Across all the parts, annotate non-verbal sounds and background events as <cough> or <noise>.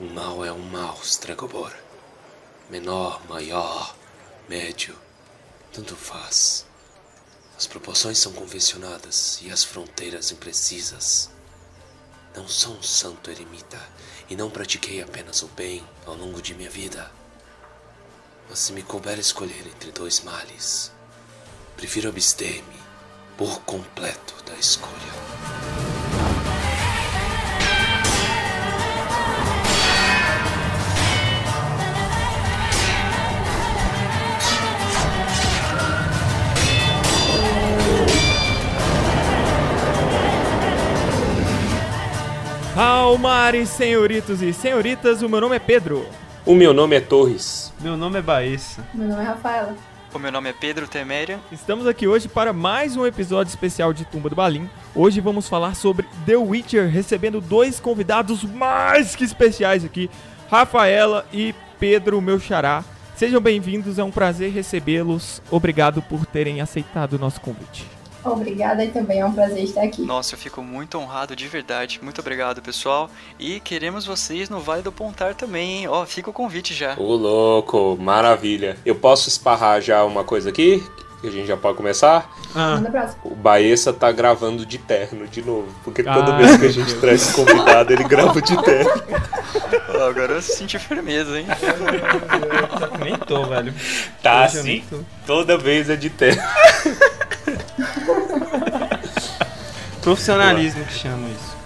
Um mal é um mal, Stregobor. Menor, maior, médio, tanto faz. As proporções são convencionadas e as fronteiras imprecisas. Não sou um santo eremita e não pratiquei apenas o bem ao longo de minha vida. Mas se me couber escolher entre dois males, prefiro abster-me por completo da escolha. Almares, senhoritos e senhoritas, o meu nome é Pedro. O meu nome é Torres. Meu nome é Baessa. Meu nome é Rafaela. O meu nome é Pedro Teméria. Estamos aqui hoje para mais um episódio especial de Tumba do Balim. Hoje vamos falar sobre The Witcher, recebendo dois convidados mais que especiais aqui, Rafaela e Pedro, meu xará. Sejam bem-vindos, é um prazer recebê-los. Obrigado por terem aceitado o nosso convite. Obrigada e também é um prazer estar aqui. Nossa, eu fico muito honrado de verdade. Muito obrigado, pessoal. E queremos vocês no Vale do Pontar também, hein? Ó, fica o convite já. Ô louco, maravilha. Eu posso esparrar já uma coisa aqui? Que a gente já pode começar? Ah. O Baessa tá gravando de terno de novo. Porque Ah, toda vez que a gente meu traz convidado, ele grava de terno. Ó, agora eu senti firmeza, hein? Nem tô, velho. Tá assim, tô. toda vez é de terno. <laughs> Profissionalismo que chama isso.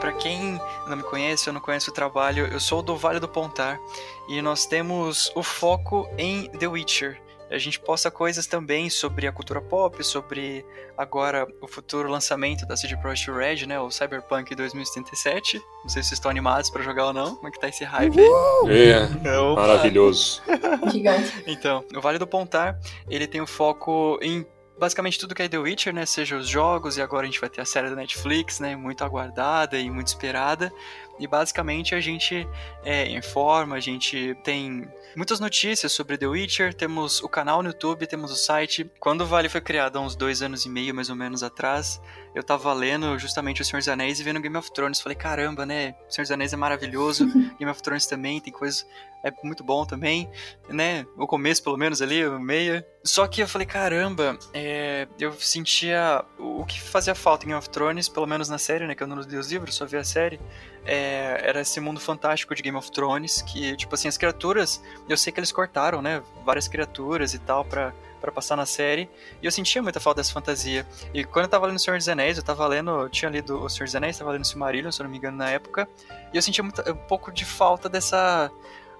Pra quem não me conhece ou não conhece o trabalho, eu sou do Vale do Pontar e nós temos o foco em The Witcher. A gente posta coisas também sobre a cultura pop, sobre agora o futuro lançamento da CD Projekt Red, né, o Cyberpunk 2077. Não sei se vocês estão animados pra jogar ou não. Como é que tá esse hype aí? É, Opa. maravilhoso. <laughs> Gigante. Então, o Vale do Pontar, ele tem o foco em basicamente tudo que é The Witcher, né? Seja os jogos, e agora a gente vai ter a série da Netflix, né? Muito aguardada e muito esperada. E basicamente a gente é, informa, a gente tem muitas notícias sobre The Witcher, temos o canal no YouTube, temos o site. Quando o Vale foi criado, há uns dois anos e meio, mais ou menos, atrás, eu tava lendo justamente O Senhor dos Anéis e vendo Game of Thrones. Falei, caramba, né? O Senhor dos Anéis é maravilhoso, <laughs> Game of Thrones também, tem coisas... É muito bom também, né? O começo, pelo menos, ali, o meio. Só que eu falei, caramba, é, eu sentia o que fazia falta em Game of Thrones, pelo menos na série, né? Que eu não li os livros, só vi a série. é, era esse mundo fantástico de Game of Thrones, que, tipo assim, as criaturas, eu sei que eles cortaram, né? Várias criaturas e tal pra, pra passar na série, e eu sentia muita falta dessa fantasia. E quando eu tava lendo O Senhor dos Anéis, eu tava lendo, eu tinha lido O Senhor dos Anéis, tava lendo Silmarillion, se eu não me engano, na época, e eu sentia muito, um pouco de falta dessa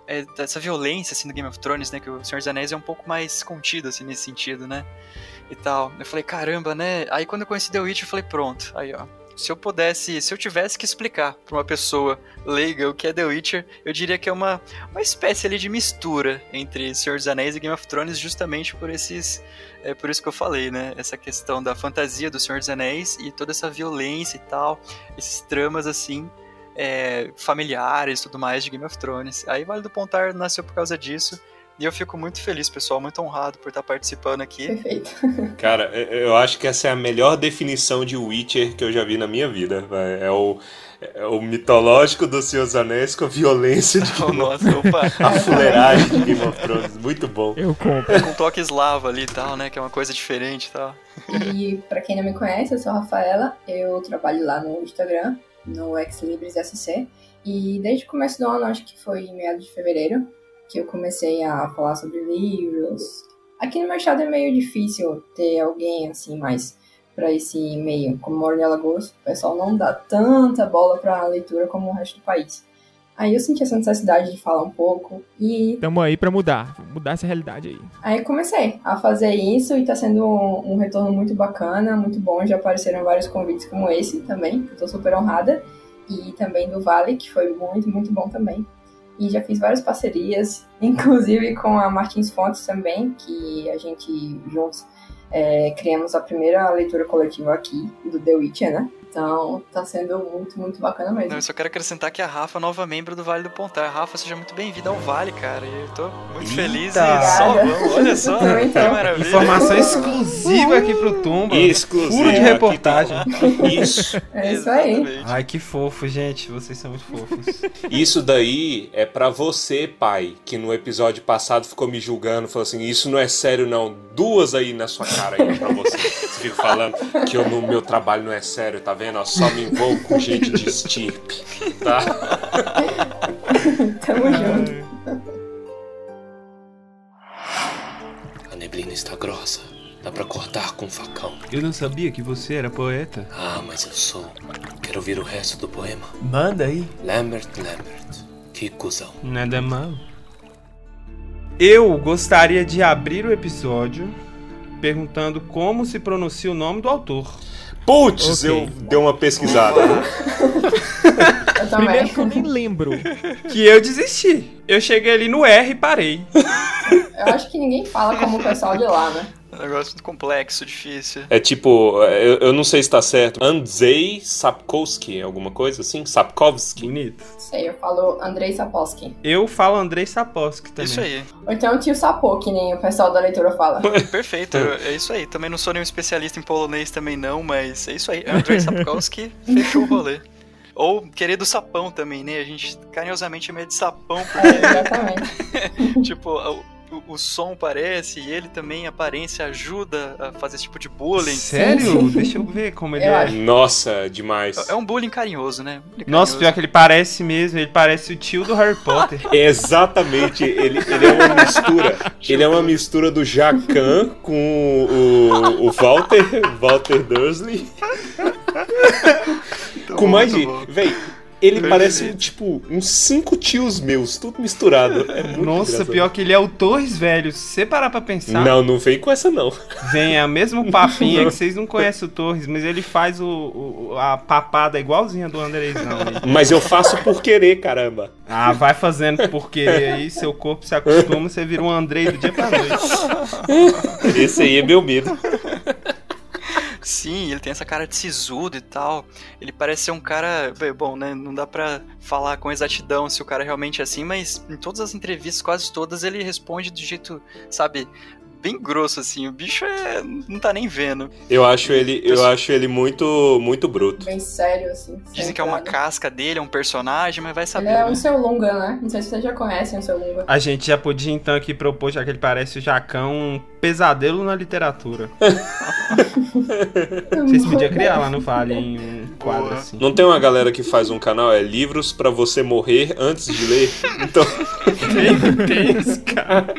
é, dessa violência, assim, do Game of Thrones, né? Que o Senhor dos Anéis é um pouco mais contido, assim, nesse sentido, né? E tal. Eu falei, caramba, né? Aí quando eu conheci The Witch, eu falei, pronto. Aí, ó. Se eu pudesse, se eu tivesse que explicar pra uma pessoa leiga o que é The Witcher, eu diria que é uma, uma espécie ali de mistura entre Senhor dos Anéis e Game of Thrones, justamente por esses. É por isso que eu falei, né? Essa questão da fantasia do Senhor dos Anéis e toda essa violência e tal, esses tramas assim é, familiares e tudo mais de Game of Thrones. Aí Vale do Pontar nasceu por causa disso. E eu fico muito feliz, pessoal, muito honrado por estar participando aqui. Perfeito. <laughs> Cara, eu acho que essa é a melhor definição de Witcher que eu já vi na minha vida. É o, é o mitológico dos Seus Anéis com a violência de Oh, <laughs> Game of opa, <laughs> A fuleiragem de Game of Thrones. Muito bom. eu compro. com toque eslavo ali e tal, né? Que é uma coisa diferente e tal. E pra quem não me conhece, eu sou a Rafaela. Eu trabalho lá no Instagram, no Xlibris SC. E desde o começo do ano, acho que foi em meados de fevereiro, que eu comecei a falar sobre livros. Aqui no estado é meio difícil ter alguém assim mais para esse meio. Como moro em Alagoas, o pessoal não dá tanta bola pra leitura como o resto do país. Aí eu senti essa necessidade de falar um pouco e Tamo aí pra mudar, mudar essa realidade aí. Aí comecei a fazer isso e tá sendo um, um retorno muito bacana, muito bom. Já apareceram vários convites como esse também, que eu tô super honrada. E também do Vale, que foi muito, muito bom também. E já fiz várias parcerias, <laughs> inclusive com a Martins Fontes também, que a gente juntos é, criamos a primeira leitura coletiva aqui do The Witcher, né? Então tá sendo muito, muito bacana mesmo. Não, eu só quero acrescentar que a Rafa é nova membro do Vale do Pontar. Rafa, seja muito bem-vinda ao Vale, cara. E eu tô muito Eita! feliz e só vamos. Olha só, Também que tô. maravilha. Informação exclusiva aqui pro Tumba. Exclusivo. Furo de reportagem. tá. Isso. É isso aí. Exatamente. Ai, que fofo, gente. Vocês são muito fofos. Isso daí é pra você, pai, que no episódio passado ficou me julgando, falou assim: Isso não é sério, não. Duas aí na sua cara aí pra você. Você fica falando que no meu trabalho não é sério, tá vendo? Eu só me envolvo com gente de estirpe, tá? <laughs> Tamo junto. A neblina está grossa. Dá pra cortar com um facão. Eu não sabia que você era poeta. Ah, mas eu sou. Quero ouvir o resto do poema. Manda aí. Lambert, Lambert. Que cuzão. Nada mal. Eu gostaria de abrir o episódio perguntando como se pronuncia o nome do autor. Putz, Ok. eu dei uma pesquisada. Eu também. Primeiro que eu nem lembro. Que eu desisti. Eu cheguei ali no R e parei. Eu acho que ninguém fala como o pessoal de lá, né? É um negócio muito complexo, difícil. É tipo, eu, eu não sei se tá certo. Andrzej Sapkowski, alguma coisa assim? Sapkowski. Bonito. Sei, eu falo Andrei Sapolsky. Eu falo Andrei Sapowski também. Isso aí. Ou então o tio Sapô, que nem o pessoal da leitura fala. <laughs> Perfeito, é isso aí. Também não sou nenhum especialista em polonês também não, mas é isso aí. Andrzej Sapkowski <laughs> fechou o rolê. Ou querido sapão também, né? A gente carinhosamente chama ele de sapão, É, porque, <laughs> exatamente. tipo, o, o- som parece e ele também, a aparência, ajuda a fazer esse tipo de bullying. Sério? Deixa eu ver como ele é. acho. Nossa, demais. É um bullying carinhoso, né? Bullying Nossa, carinhoso. pior que ele parece mesmo. Ele parece o tio do Harry Potter. <laughs> Exatamente, ele, ele é uma mistura. Ele é uma mistura do Jacan com o, o Walter, Walter Dursley. Com mais de. Véi, ele parece tipo uns cinco tios meus, tudo misturado. É muito Nossa, engraçado. pior que ele é o Torres Velho. Se você parar pra pensar, Não, não vem com essa não. vem a mesmo papinho. É que <laughs> vocês não conhecem o Torres, mas ele faz o, o- a papada igualzinha do Andrezão. Mas eu faço por querer, caramba. Ah, vai fazendo por querer aí, seu corpo se acostuma, você vira um Andrei do dia pra noite. Esse aí é meu medo. Sim, ele tem essa cara de sisudo e tal. Ele parece ser um cara. Bom, né? Não dá pra falar com exatidão se o cara realmente é assim, mas em todas as entrevistas, quase todas, ele responde do jeito, sabe, bem grosso, assim. O bicho é. não tá nem vendo. Eu acho ele, eu acho ele muito, muito bruto. Bem sério, assim. Dizem que é uma casca dele, é um personagem, mas vai saber. Ele é né? um seu Lunga, né? Não sei se vocês já conhecem o seu Lunga. A gente já podia então aqui propor, já que ele parece o Jacão, um pesadelo na literatura. <laughs> Vocês podiam criar lá no Vale em um quadro Boa. assim. Não tem uma galera que faz um canal, é livros pra você morrer antes de ler? <laughs> Então, Tem, tem cara.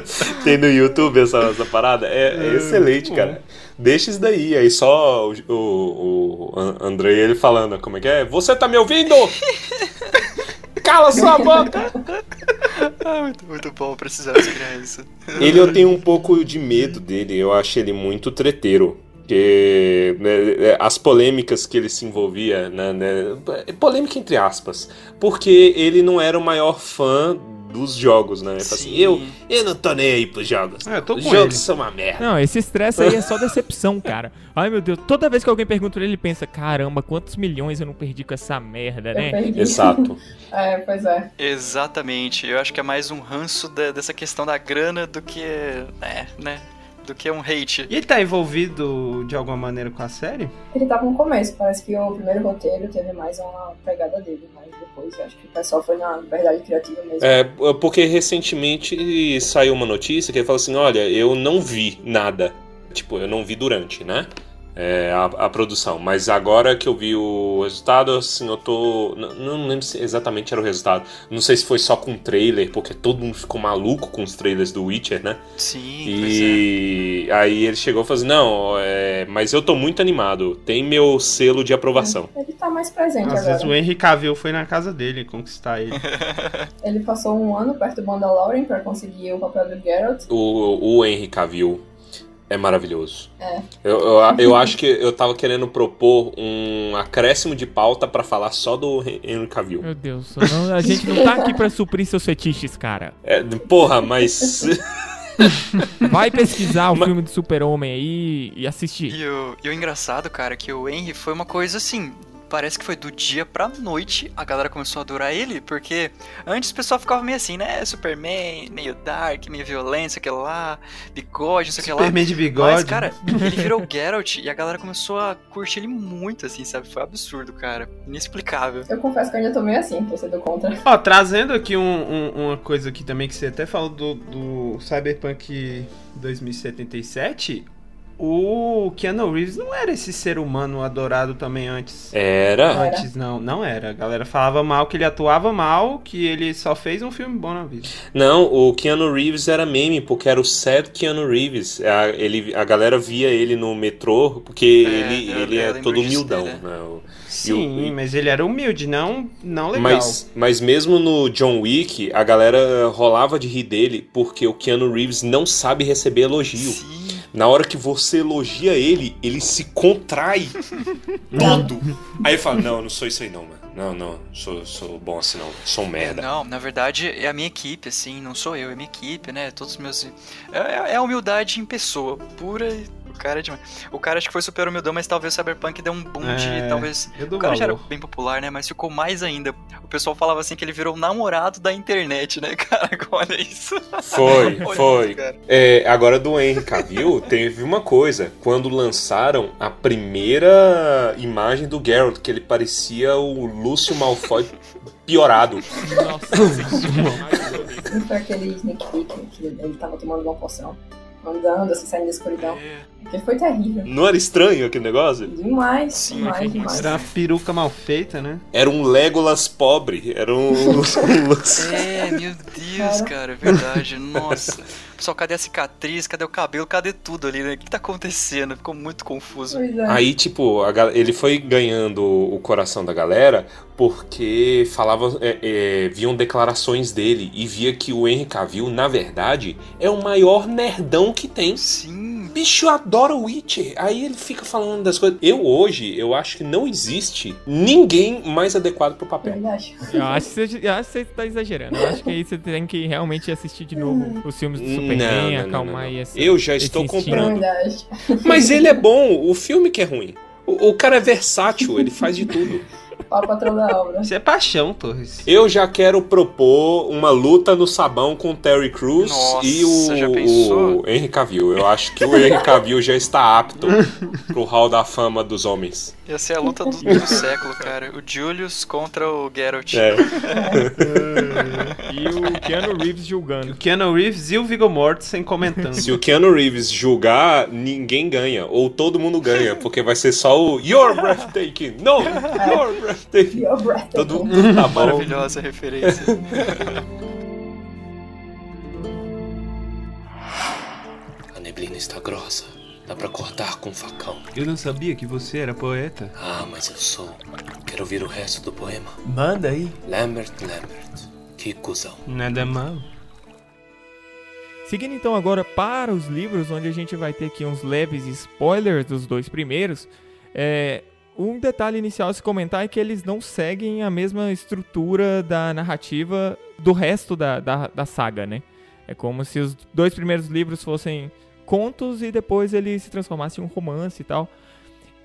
<laughs> tem no YouTube essa, essa parada? É, é excelente, bom. cara. Deixa isso daí, aí só o, o, o An- Andrei ele falando, como é que é? Você tá me ouvindo? <laughs> Cala sua boca! <laughs> Ah, muito, muito bom, precisamos criar isso. Ele eu tenho um pouco de medo dele, eu acho ele muito treteiro. Porque né, as polêmicas que ele se envolvia, né, né, polêmica entre aspas, porque ele não era o maior fã dos jogos, né? Ele fala assim, Sim. eu, eu não tô nem aí pros jogos. É, eu tô Os com jogos ele. são uma merda. Não, esse estresse aí é só decepção, cara. <laughs> Ai, meu Deus. Toda vez que alguém pergunta ele, ele pensa: caramba, quantos milhões eu não perdi com essa merda, né? Exato. <laughs> É, pois é. Exatamente. Eu acho que é mais um ranço da- dessa questão da grana do que. É, né? Do que um hate. E ele tá envolvido de alguma maneira com a série? Ele tava no começo, parece que o primeiro roteiro teve mais uma pegada dele, mas depois acho que o pessoal foi na liberdade criativa mesmo. É, porque recentemente saiu uma notícia que ele falou assim: olha, eu não vi nada. Tipo, eu não vi durante, né? É, a, a produção. Mas agora que eu vi o resultado, assim, eu tô. Não, não lembro se exatamente era o resultado. Não sei se foi só com trailer, porque todo mundo ficou maluco com os trailers do Witcher, né? Sim, pois é. E aí ele chegou e falou assim: não, é, mas eu tô muito animado. Tem meu selo de aprovação. Ele tá mais presente Às vezes o agora. Henry Cavill foi na casa dele conquistar ele. <laughs> Ele passou um ano perto do Mandalorian pra conseguir o papel do Geralt. O, o Henry Cavill é maravilhoso. É. Eu, eu, eu <laughs> acho que eu tava querendo propor um acréscimo de pauta pra falar só do Henry Cavill. Meu Deus, não- a gente não tá aqui pra suprir seus fetiches, cara. É, porra, mas. <laughs> Vai pesquisar o filme do Super-Homem aí e assistir. E o, e o engraçado, cara, é que o Henry foi uma coisa assim. Parece que foi do dia pra noite a galera começou a adorar ele, porque antes o pessoal ficava meio assim, né? Superman, meio dark, meio violência, aquele lá, bigode, não sei o que lá. Superman de bigode. Mas, cara, ele virou Geralt e a galera começou a curtir ele muito, assim, sabe? Foi absurdo, cara. Inexplicável. Eu confesso que eu ainda tô meio assim, torcedor contra. Ó, trazendo aqui um- um- uma coisa aqui também que você até falou do, do Cyberpunk 2077, o Keanu Reeves não era esse ser humano adorado também antes. Era. Antes não, não era. A galera falava mal que ele atuava mal, que ele só fez um filme bom na vida. Não, o Keanu Reeves era meme, porque era o sad Keanu Reeves. A, ele, a galera via ele no metrô, porque É, ele, eu- ele eu é todo humildão, né? O- Sim, e- mas ele era humilde, não, não legal. Mas, mas mesmo no John Wick, a galera rolava de rir dele porque o Keanu Reeves não sabe receber elogio. Sim. Na hora que você elogia ele, ele se contrai <laughs> todo. Aí ele fala: Não, eu não sou isso aí não, mano. Não, não, sou, sou bom assim não. Sou um É, merda. não, na verdade é a minha equipe, assim, não sou eu, é a minha equipe, né? Todos os meus. É, é- é a humildade em pessoa, pura. e- cara é demais. O cara acho que foi super humildão, mas talvez o Cyberpunk deu um boom É, de. Talvez. O cara já era valor. bem popular, né? Mas ficou mais ainda. O pessoal falava assim que ele virou o namorado da internet, né, <laughs> cara? Olha isso. Foi, Olha foi. isso. É, agora do Henry Cavill, <laughs> teve uma coisa. Quando lançaram a primeira imagem do Geralt, que ele parecia o Lúcio Malfoy piorado. Nossa, <laughs> Não foi aquele sneak peek que ele tava tomando uma poção, andando, assim, saindo da escuridão. É. Aquele foi terrível. Não era estranho aquele negócio? Demais, Sim, demais, demais. Era uma peruca mal feita, né? Era um Legolas pobre. Era um. <laughs> <laughs> É, meu Deus, cara, é verdade. Nossa. Pessoal, cadê a cicatriz? Cadê o cabelo? Cadê tudo ali, né? O que tá acontecendo? Ficou muito confuso. É. Aí, tipo, a ele foi ganhando o coração da galera porque falava, é, é, viam declarações dele e via que o Henry Cavill, na verdade, é o maior nerdão que tem. Sim. Bicho, eu adoro o Witcher. Aí ele fica falando das coisas. Eu hoje, eu acho que não existe ninguém mais adequado pro papel. Verdade. eu acho, que você, eu acho que você tá exagerando. Eu acho que aí você tem que realmente assistir de novo os filmes do Superman, Não, não, não, acalmar não, não. aí essa- Eu já estou comprando. Mas ele é bom, o filme que é ruim. O, o cara é versátil, ele faz de tudo. <laughs> Ó, o patrão da obra. Isso é paixão, Torres. Eu já quero propor uma luta no sabão com o Terry Crews Nossa, e o, o Henry Cavill. Eu acho que o Henry Cavill já está apto pro hall da fama dos homens. Ia ser a luta do, do século, cara. O Julius contra o Geralt. É. E o Keanu Reeves O julgando. Keanu Reeves e o Viggo Mortensen comentando. Se o Keanu Reeves julgar, ninguém ganha. Ou todo mundo ganha, porque vai ser só o You're breathtaking! No! You're breathtaking! Breath. Todo mundo tá. Maravilhosa referência. A neblina está grossa. Dá pra cortar com um facão. Eu não sabia que você era poeta. Ah, mas eu sou. Quero ouvir o resto do poema. Manda aí. Lambert, Lambert. Que cuzão. Nada mal. Seguindo então agora para os livros, onde a gente vai ter aqui uns leves spoilers dos dois primeiros. É, um detalhe inicial a se comentar é que eles não seguem a mesma estrutura da narrativa do resto da, da, da saga, né? É como se os dois primeiros livros fossem contos e depois ele se transformasse em um romance e tal.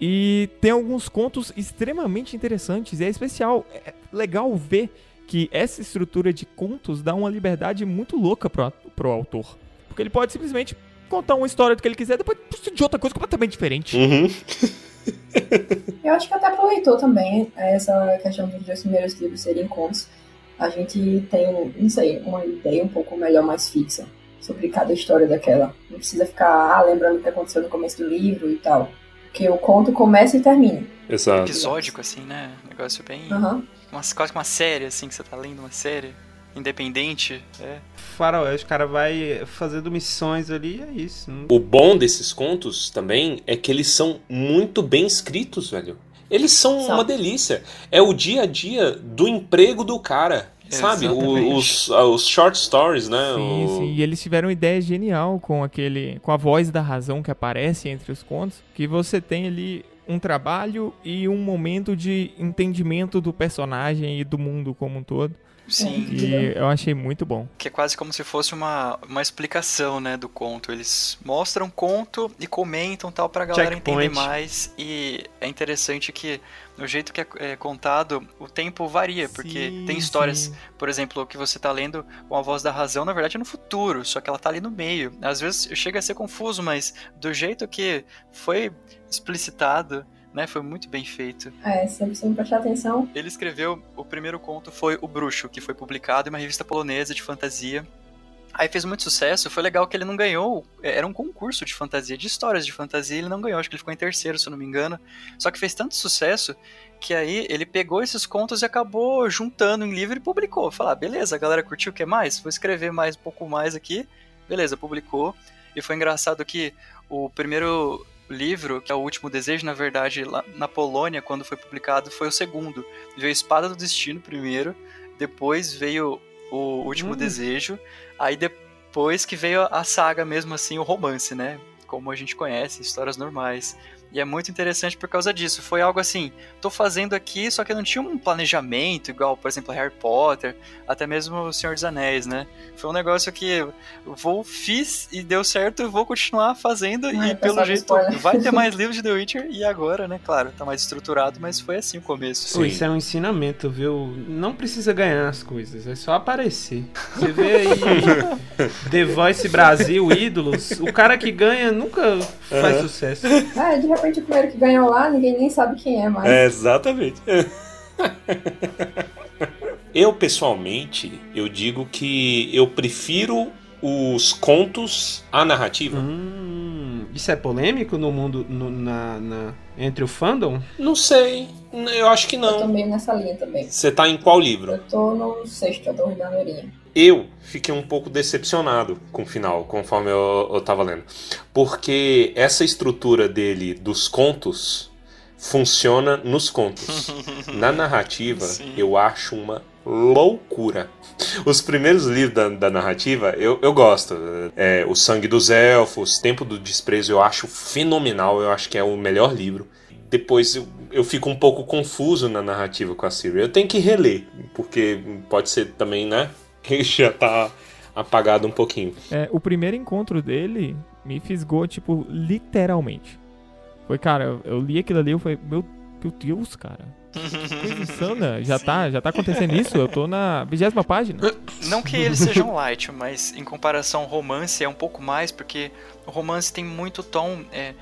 E tem alguns contos extremamente interessantes. E é especial, é legal ver que essa estrutura de contos dá uma liberdade muito louca pro, pro autor. Porque ele pode simplesmente contar uma história do que ele quiser, depois de outra coisa completamente diferente. Uhum. <laughs> Eu acho que até pro leitor também, essa questão dos dois primeiros livros serem contos, a gente tem, não sei, uma ideia um pouco melhor, mais fixa sobre cada história daquela. Não precisa ficar ah, lembrando o que aconteceu no começo do livro e tal. Porque o conto começa e termina. Exato. Episódico, assim, né? Negócio bem. Aham. Uma, quase que uma série, assim, que você tá lendo uma série. Independente. É. Faroeste, o cara vai fazendo missões ali e é isso. Não- O bom desses contos também é que eles são muito bem escritos, velho. Eles são uma delícia. É o dia a dia do emprego do cara. Sabe? O- os, ah, os short stories, né? Sim, O- sim. E eles tiveram uma ideia genial com aquele. com a voz da razão que aparece entre os contos. Que você tem ali um trabalho e um momento de entendimento do personagem e do mundo como um todo. Sim. E eu achei muito bom. Que é quase como se fosse uma, uma explicação, né, do conto. Eles mostram o conto e comentam tal pra galera Checkpoint. entender mais. E é interessante que no jeito que é, é contado, o tempo varia, porque Sim, tem histórias, sim. por exemplo, que você tá lendo com a voz da razão, na verdade é no futuro, só que ela tá ali no meio. Às vezes chega a ser confuso, mas do jeito que foi explicitado, né, foi muito bem feito. É, se você não prestar atenção, Ele escreveu, o primeiro conto foi O Bruxo, que foi publicado em uma revista polonesa de fantasia. Aí fez muito sucesso, foi legal que ele não ganhou, é, era um concurso de fantasia, de histórias de fantasia, ele não ganhou, acho que ele ficou em terceiro, se eu não me engano. Só que fez tanto sucesso que aí ele pegou esses contos e acabou juntando em livro e publicou. Falar, ah, beleza, a galera curtiu, quer mais? Vou escrever mais um pouco mais aqui. Beleza, publicou. E foi engraçado que o primeiro livro, que é o Último Desejo, na verdade, lá na Polônia, quando foi publicado, foi o segundo. Veio Espada do Destino primeiro, depois veio o Último Hum. Desejo, aí depois que veio a saga mesmo assim, o romance, né? Como a gente conhece, histórias normais. E é muito interessante por causa disso. Foi algo assim, tô fazendo aqui, só que não tinha um planejamento, igual, por exemplo, Harry Potter, até mesmo o Senhor dos Anéis, né? Foi um negócio que eu vou, fiz e deu certo, eu vou continuar fazendo e pessoal, pelo jeito spoiler. vai ter mais <laughs> livros de The Witcher e agora, né? Claro, tá mais estruturado, mas foi assim o começo. Pô, isso é um ensinamento, viu? Não precisa ganhar as coisas, é só aparecer. Você vê aí <laughs> The Voice Brasil, Ídolos, o cara que ganha nunca faz Aham. sucesso. ah, de repente o primeiro que ganhou lá, ninguém nem sabe quem é mais. É, exatamente. <laughs> eu, pessoalmente, eu digo que eu prefiro os contos à narrativa. Hum, isso é polêmico no mundo, no- na, na- entre o fandom? Não sei. Eu acho que Eu tô não. meio nessa linha também. Você tá em qual livro? Eu tô no sexto, eu tô da Andorinha. Eu fiquei um pouco decepcionado com o final, conforme eu, eu tava lendo. Porque essa estrutura dele dos contos funciona nos contos. <laughs> Na narrativa, Sim. eu acho uma loucura. Os primeiros livros da, da narrativa, eu, eu gosto. É, o Sangue dos Elfos, Tempo do Desprezo, eu acho fenomenal. Eu acho que é o melhor livro. Depois eu, eu fico um pouco confuso na narrativa com a Siri. Eu tenho que reler, porque pode ser também, né? <laughs> Já tá apagado um pouquinho. É, o primeiro encontro dele me fisgou, tipo, literalmente. Foi, cara, eu, eu li aquilo ali, eu falei, meu, meu Deus, cara. que <laughs> Coisa insana. Já Sim. tá, já tá acontecendo isso? Eu tô na vigésima página. Não que eles sejam light, mas em comparação ao romance é um pouco mais, porque o romance tem muito tom é,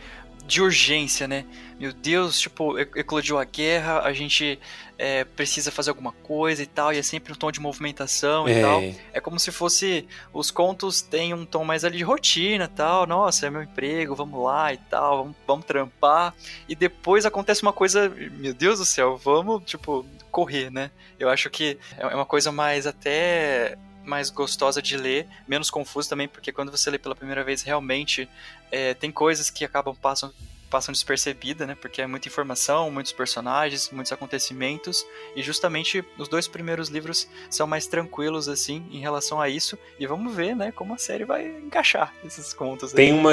de urgência, né? Meu Deus, tipo, eclodiu a guerra, a gente é, precisa fazer alguma coisa e tal, e é sempre um tom de movimentação e tal. É, É como se fosse. Os contos têm um tom mais ali de rotina e tal. Nossa, é meu emprego, vamos lá e tal, vamos, vamos trampar. E depois acontece uma coisa. Meu Deus do céu, vamos, tipo, correr, né? Eu acho que é uma coisa mais até mais gostosa de ler, menos confusa também, porque quando você lê pela primeira vez, realmente é, tem coisas que acabam passam passam despercebida, né? Porque é muita informação, muitos personagens, muitos acontecimentos, e justamente os dois primeiros livros são mais tranquilos assim em relação a isso, e vamos ver, né, como a série vai encaixar esses contos. aí. Tem uma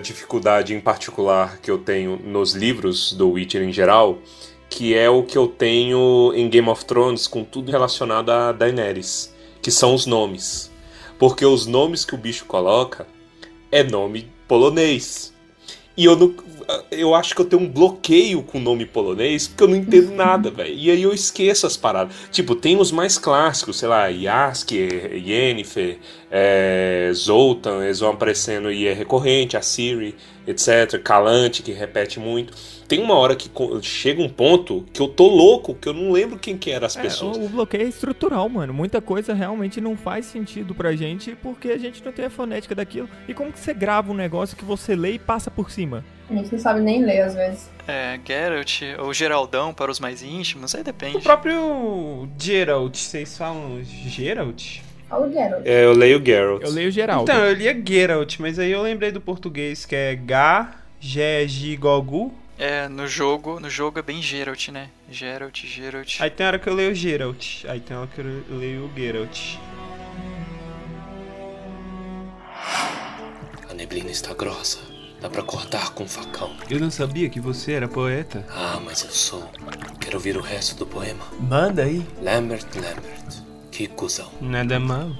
dificuldade em particular que eu tenho nos livros do Witcher em geral, que é o que eu tenho em Game of Thrones com tudo relacionado a Daenerys, que são os nomes. Porque os nomes que o bicho coloca é nome polonês. E eu não, eu acho que eu tenho um bloqueio com o nome polonês, porque eu não entendo nada, velho. E aí eu esqueço as paradas. Tipo, tem os mais clássicos, sei lá, Yasker, Yennefer, é, Zoltan, eles vão aparecendo e é recorrente, a Siri, etc. Calante, que repete muito. Tem uma hora que chega um ponto que eu tô louco, que eu não lembro quem que eram as É, pessoas. o, o bloqueio é estrutural, mano. Muita coisa realmente não faz sentido pra gente porque a gente não tem a fonética daquilo. E como que você grava um negócio que você lê e passa por cima? A gente não sabe nem ler às vezes. É, Geralt ou Geraldão para os mais íntimos, aí depende. O próprio Geralt, vocês falam Geralt? Fala o Geralt. É, eu leio Geralt. Eu leio geral. Então, eu lia Geralt, mas aí eu lembrei do português que é G, G, G, Gogu. É, no jogo, no jogo é bem Geralt, né? Geralt, Geralt. Aí tem hora que eu leio Geralt. Aí tem hora que eu leio Geralt. A neblina está grossa. Dá pra cortar com um facão. Eu não sabia que você era poeta. Ah, mas eu sou. Quero ouvir o resto do poema. Manda aí. Lambert, Lambert, Que cuzão. Nada mal.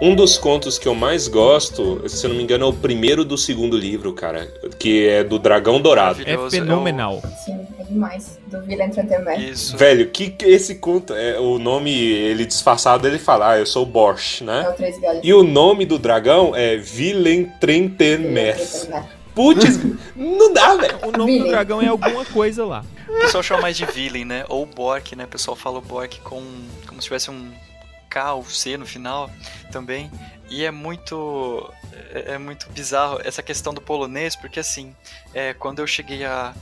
Um dos contos que eu mais gosto, se eu não me engano, é o primeiro do segundo livro, cara. Que é do Dragão Dourado. É Maravilhoso, fenomenal. Sim, é demais. Do Vila Entretenimento. Isso. Velho, que que esse conto é o nome ele disfarçado ele fala, ah, eu sou o Borsch, É né? o Três Galhos. E o nome do dragão é Vilentrentenmers. Putz, não dá, <laughs> velho. O nome do Villain. dragão é alguma coisa lá. O pessoal chama mais de Villain, né? Ou Bork, né? O pessoal fala o Bork com como se tivesse um K ou C no final também. E é muito é, é muito bizarro essa questão do polonês, porque assim, é, quando eu cheguei a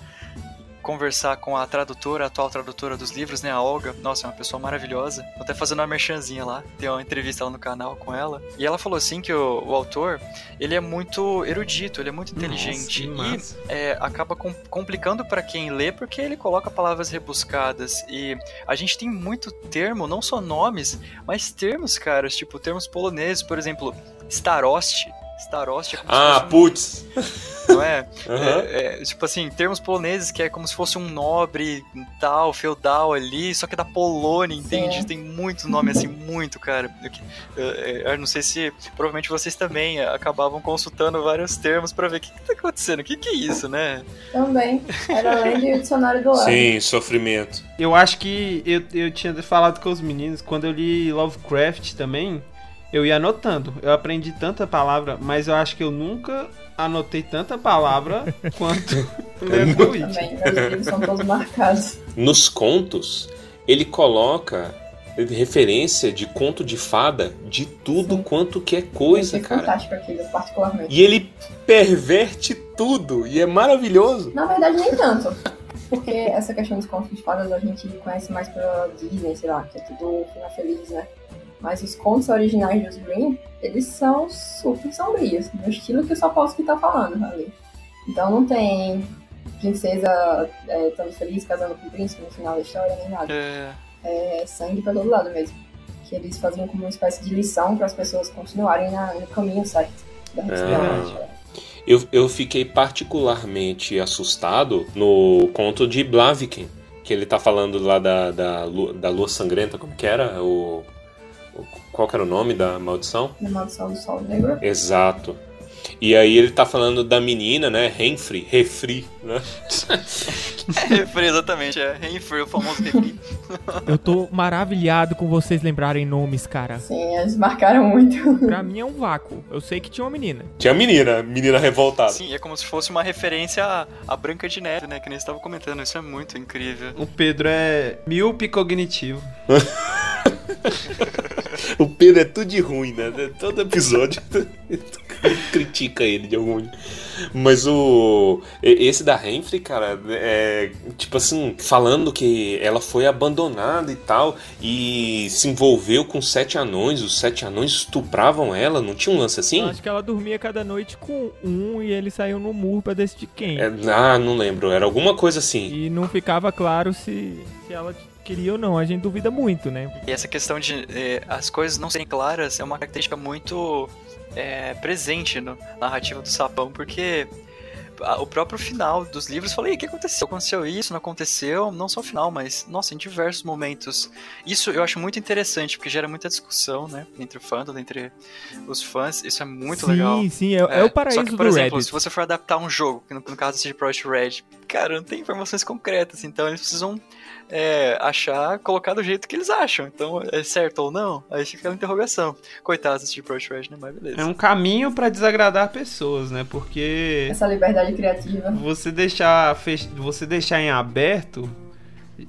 conversar com a tradutora, a atual tradutora dos livros, né, a Olga. Nossa, é uma pessoa maravilhosa. Tô até fazendo uma merchanzinha lá, tem uma entrevista lá no canal com ela. E ela falou assim que o, o autor, ele é muito erudito, ele é muito inteligente que e é, acaba com- complicando para quem lê porque ele coloca palavras rebuscadas e a gente tem muito termo, não só nomes, mas termos, caras, tipo termos poloneses, por exemplo, starost. Starost é como Ah, se fosse putz. um, <laughs> não é? Aham. É, é, tipo assim, termos poloneses que é como se fosse um nobre tal, feudal ali, só que é da Polônia, entende? Sim. Tem muito nome assim, muito, cara. Eu, eu- eu- eu não sei se provavelmente vocês também acabavam consultando vários termos pra ver o que, que tá acontecendo, o que, que é isso, né? Também. Era além de dicionário do lado. Sim, sofrimento. Eu acho que eu, eu tinha falado com os meninos, quando eu li Lovecraft também, eu ia anotando. Eu aprendi tanta palavra, mas eu acho que eu nunca anotei tanta palavra <laughs> quanto. <laughs> Meus livros são todos marcados. Nos contos, ele coloca referência de conto de fada de tudo Sim. quanto que é coisa, Achei cara. fantástico aquilo, particularmente. E ele perverte tudo e é maravilhoso. Na verdade, nem tanto. Porque essa questão dos contos de fadas a gente conhece mais pela Disney, sei lá, que é tudo final feliz, né? Mas os contos originais dos Grimm, eles são super sombrios, no estilo que o Sapolsky tá falando ali. Então não tem princesa é, estando feliz casando com o príncipe no final da história, nem nada. É, É sangue pra todo lado mesmo. Que eles faziam como uma espécie de lição para as pessoas continuarem na- no caminho certo da. Ah. Eu, eu fiquei particularmente assustado no conto de Blaviken, que ele tá falando lá da, da, da lua sangrenta, como que era? O- qual que era o nome da maldição? Maldição do sol negro. Exato. E aí ele tá falando da menina, né? Renfri, refri, né? <laughs> refri, exatamente, é. Renfri, o famoso refri. <laughs> Eu tô maravilhado com vocês lembrarem nomes, cara. Sim, eles marcaram muito. <laughs> Pra mim é um vácuo. Eu sei que tinha uma menina. Tinha menina, menina revoltada. Sim, é como se fosse uma referência à, à Branca de Neve, né? Que nem você estava comentando. Isso é muito incrível. O Pedro é míope cognitivo. <laughs> O Pedro é tudo de ruim, né? Todo episódio <laughs> critica ele de algum. Mas o. Esse da Renfrey, cara, é. Tipo assim, falando que ela foi abandonada e tal, e se envolveu com sete anões, os sete anões estupravam ela, não tinha um lance Eu assim? acho que ela dormia cada noite com um e eles saíam no murro pra decidir quem. É, ah, não lembro, era alguma coisa assim. E não ficava claro se, se ela queria ou não. A gente duvida muito, né? E essa questão de eh, as coisas não serem claras é uma característica muito eh, presente na narrativa do Sapão, porque o próprio final dos livros fala, "E, o que aconteceu? Aconteceu isso, não aconteceu? Não só o final, mas, nossa, em diversos momentos. Isso eu acho muito interessante, porque gera muita discussão, né? Entre o fandom, entre os fãs. Isso é muito sim, legal. sim, é, é o paraíso Só que, por do exemplo, Reddit. se você for adaptar um jogo, que no, no caso seja Project Red, cara, não tem informações concretas, então eles precisam é, achar, colocar do jeito que eles acham. Então, é certo ou não? Aí fica aquela interrogação. Coitados de Project Red, né? Mas beleza. É um caminho pra desagradar pessoas, né? Porque Essa liberdade criativa. você deixar, fech... você deixar em aberto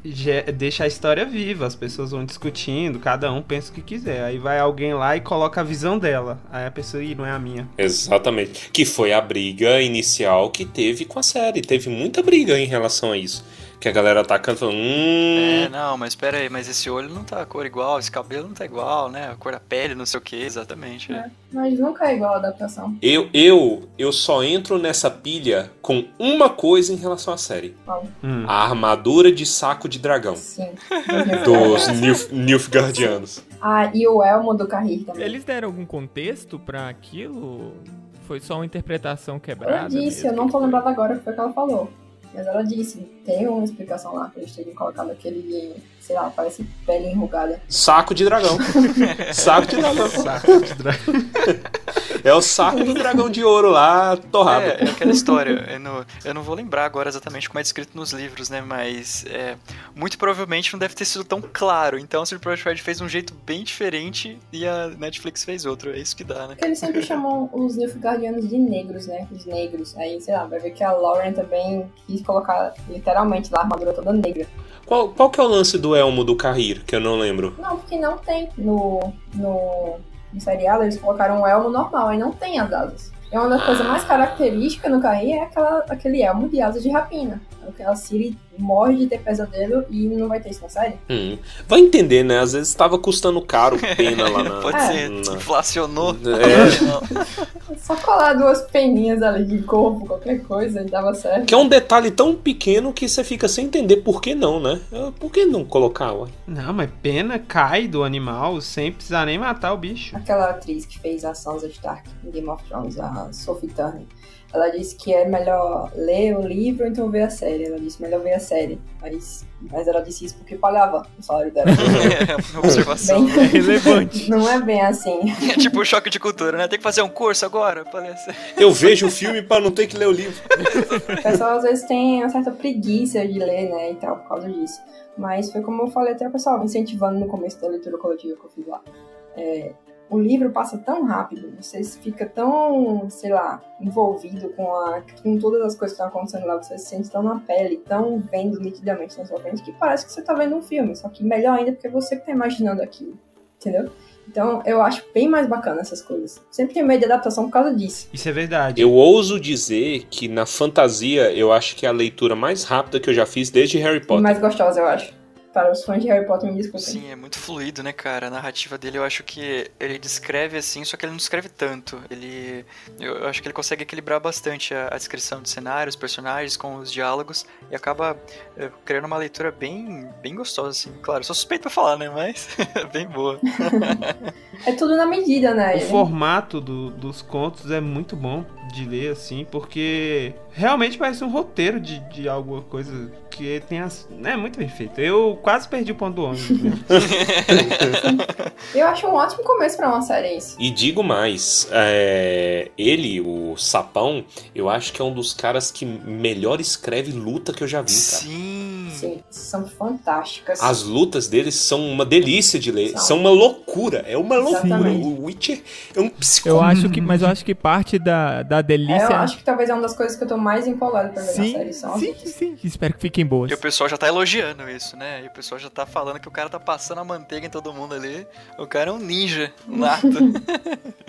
já- deixa a história viva. As pessoas vão discutindo, cada um pensa o que quiser. Aí vai alguém lá e coloca a visão dela. Aí a pessoa, ih, não é a minha. Exatamente. Que foi a briga inicial que teve com a série. Teve muita briga em relação a isso. Que a galera atacando falando, hum. É, não, mas pera aí, mas esse olho não tá a cor igual, esse cabelo não tá igual, né? A cor da pele, não sei o que, exatamente. é. Mas nunca é igual a adaptação. Eu, eu, eu só entro nessa pilha com uma coisa em relação à série? Hum. a armadura de saco de dragão Sim. <laughs> dos Nilf- Nilfgaardianos. Ah, e o Elmo do Carrir também. Eles deram algum contexto pra aquilo? Foi só uma interpretação quebrada? Ela disse, mesmo? eu não tô lembrada agora o que foi que ela falou. Mas ela disse, tem uma explicação lá pra eles terem colocado aquele, sei lá, parece pele enrugada. Saco de dragão. <laughs> saco de dragão. Saco de dragão. É o saco do dragão de ouro lá, torrado. É, é aquela história. Eu não, eu não vou lembrar agora exatamente como é descrito nos livros, né? Mas é, muito provavelmente não deve ter sido tão claro. Então, o Project Red fez um jeito bem diferente e a Netflix fez outro. É isso que dá, né? Porque eles sempre chamam os Nilfgaardianos de negros, né? Os negros. Aí, sei lá, vai ver que a Lauren também quis colocar literalmente lá a armadura toda negra. Qual, qual que é o lance do elmo do Carrir, que eu não lembro? Não, porque não tem no, no, no seriado, eles colocaram um elmo normal, aí não tem as asas. E uma das coisas mais características no Carrir é aquela, aquele elmo de asas de rapina. A Siri morre de ter pesadelo e não vai ter isso na série. Hum. Vai entender, né? Às vezes estava custando caro pena lá <laughs> na. Pode É. ser, na- inflacionou. É. <laughs> Só colar duas peninhas ali de corpo, qualquer coisa, e dava certo. Que é um detalhe tão pequeno que você fica sem entender por que não, né? Ah, Por que não colocar, ué? Não, mas pena cai do animal sem precisar nem matar o bicho. Aquela atriz que fez a Sansa Stark em Game of Thrones, a Sophie Turner, ela disse que é melhor ler o livro ou então ver a série. Ela disse melhor ver a série. Mas, mas ela disse isso porque pagava o salário dela. <laughs> É, observação. Bem- relevante. <laughs> Não é bem assim. É tipo um choque de cultura, né? Tem que fazer um curso agora? Parece. Eu vejo o filme para não ter que ler o livro. O pessoal às vezes tem uma certa preguiça de ler, né, e tal, por causa disso. Mas foi como eu falei até o pessoal, incentivando no começo da leitura coletiva que eu fiz lá. É, o livro passa tão rápido, você fica tão, sei lá, envolvido com, a, com todas as coisas que estão acontecendo lá, você se sente tão na pele, tão vendo nitidamente na sua frente, que parece que você tá vendo um filme, só que melhor ainda porque você que tá imaginando aquilo, entendeu? Então eu acho bem mais bacana essas coisas. Sempre tenho medo de adaptação por causa disso. Isso é verdade. Eu ouso dizer que na fantasia eu acho que é a leitura mais rápida que eu já fiz desde Harry E Potter. mais gostosa, eu acho. Para os fãs de Harry Potter, me desculpem. Sim, é muito fluido, né, cara? A narrativa dele eu acho que ele descreve assim, só que ele não descreve tanto. Ele. Eu acho que ele consegue equilibrar bastante a, a descrição de cenários, personagens, com os diálogos, e acaba eh, criando uma leitura bem, bem gostosa, assim. Claro, sou suspeito pra falar, né? Mas <laughs> bem boa. É tudo na medida, né? O formato do- dos contos é muito bom de ler, assim, porque realmente parece um roteiro de, de alguma coisa que tem as. É muito bem feito. Eu quase perdi o ponto do ônibus. né? <laughs> Eu acho um ótimo começo pra uma série isso. E digo mais, é, ele, o Sapão, eu acho que é um dos caras que melhor escreve luta que eu já vi, cara. Sim. Sim, são fantásticas. As lutas deles são uma delícia de ler, São. são uma loucura, é uma loucura. Exatamente. O Witcher é um Eu psicólogo. acho que, mas eu acho que parte da, da É, delícia. eu acho que talvez é uma das coisas que eu tô mais empolgada pra ver na sim, série. São sim, lutas. sim. Espero que fiquem boas. E o pessoal já tá elogiando isso, né? E o pessoal já tá falando que o cara tá passando a manteiga em todo mundo ali. O cara é um ninja, nato.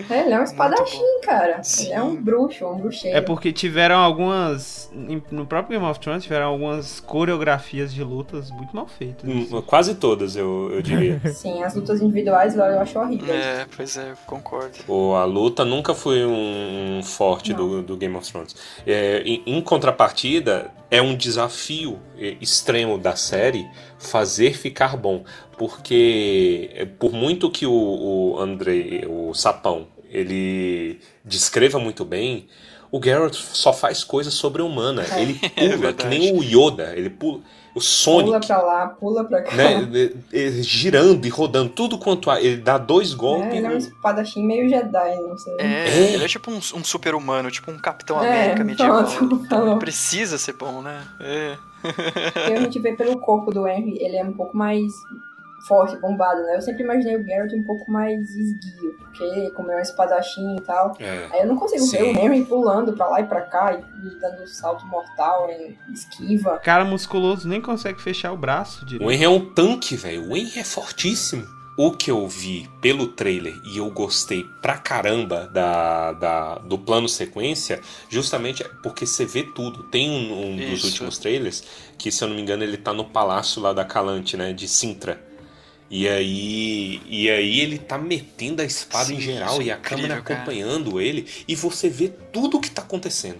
É, <laughs> ele é um espadachim, cara. Sim. Ele é um bruxo, um bruxeiro. É porque tiveram algumas. No próprio Game of Thrones tiveram algumas coreografias de lutas muito mal feitas. Hum, Quase todas, eu, eu diria. <laughs> Sim, as lutas individuais lá eu acho horrível. é, pois é, concordo. O- a luta nunca foi um, forte do, do Game of Thrones. É, em, em contrapartida, é um desafio é, extremo da série fazer ficar bom. Porque, é, por muito que o, o Andrei, o Sapão, ele descreva muito bem, o Geralt só faz coisa sobre-humana. É. Ele <laughs> pula, que verdade. nem o Yoda. Ele pula. O Sonic Pula pra lá, pula pra cá. né, girando e rodando tudo quanto há. Ele dá dois golpes. É, ele é um espadachim meio Jedi, não sei. É, É. ele é tipo um, um super-humano, tipo um Capitão É, América medieval. Então precisa ser bom, né? É. E a gente vê pelo corpo do Henry, ele é um pouco mais forte, bombado, né? Eu sempre imaginei o Geralt um pouco mais esguio, porque como é um espadachim e tal. É. Aí eu não consigo Sim. ver o Henry pulando pra lá e pra cá e, dando salto mortal, e esquiva. Cara musculoso nem consegue fechar o braço O direito. Henry é um tanque, velho. O Henry é fortíssimo. O que eu vi pelo trailer e eu gostei pra caramba da, da- do plano sequência, justamente é porque você vê tudo. Tem um, um dos últimos trailers que, se eu não me engano, ele tá no palácio lá da Calante, né? De Sintra. E aí, e aí ele tá metendo a espada Sim, em geral isso é e a incrível, câmera cara. acompanhando ele e você vê tudo o que tá acontecendo.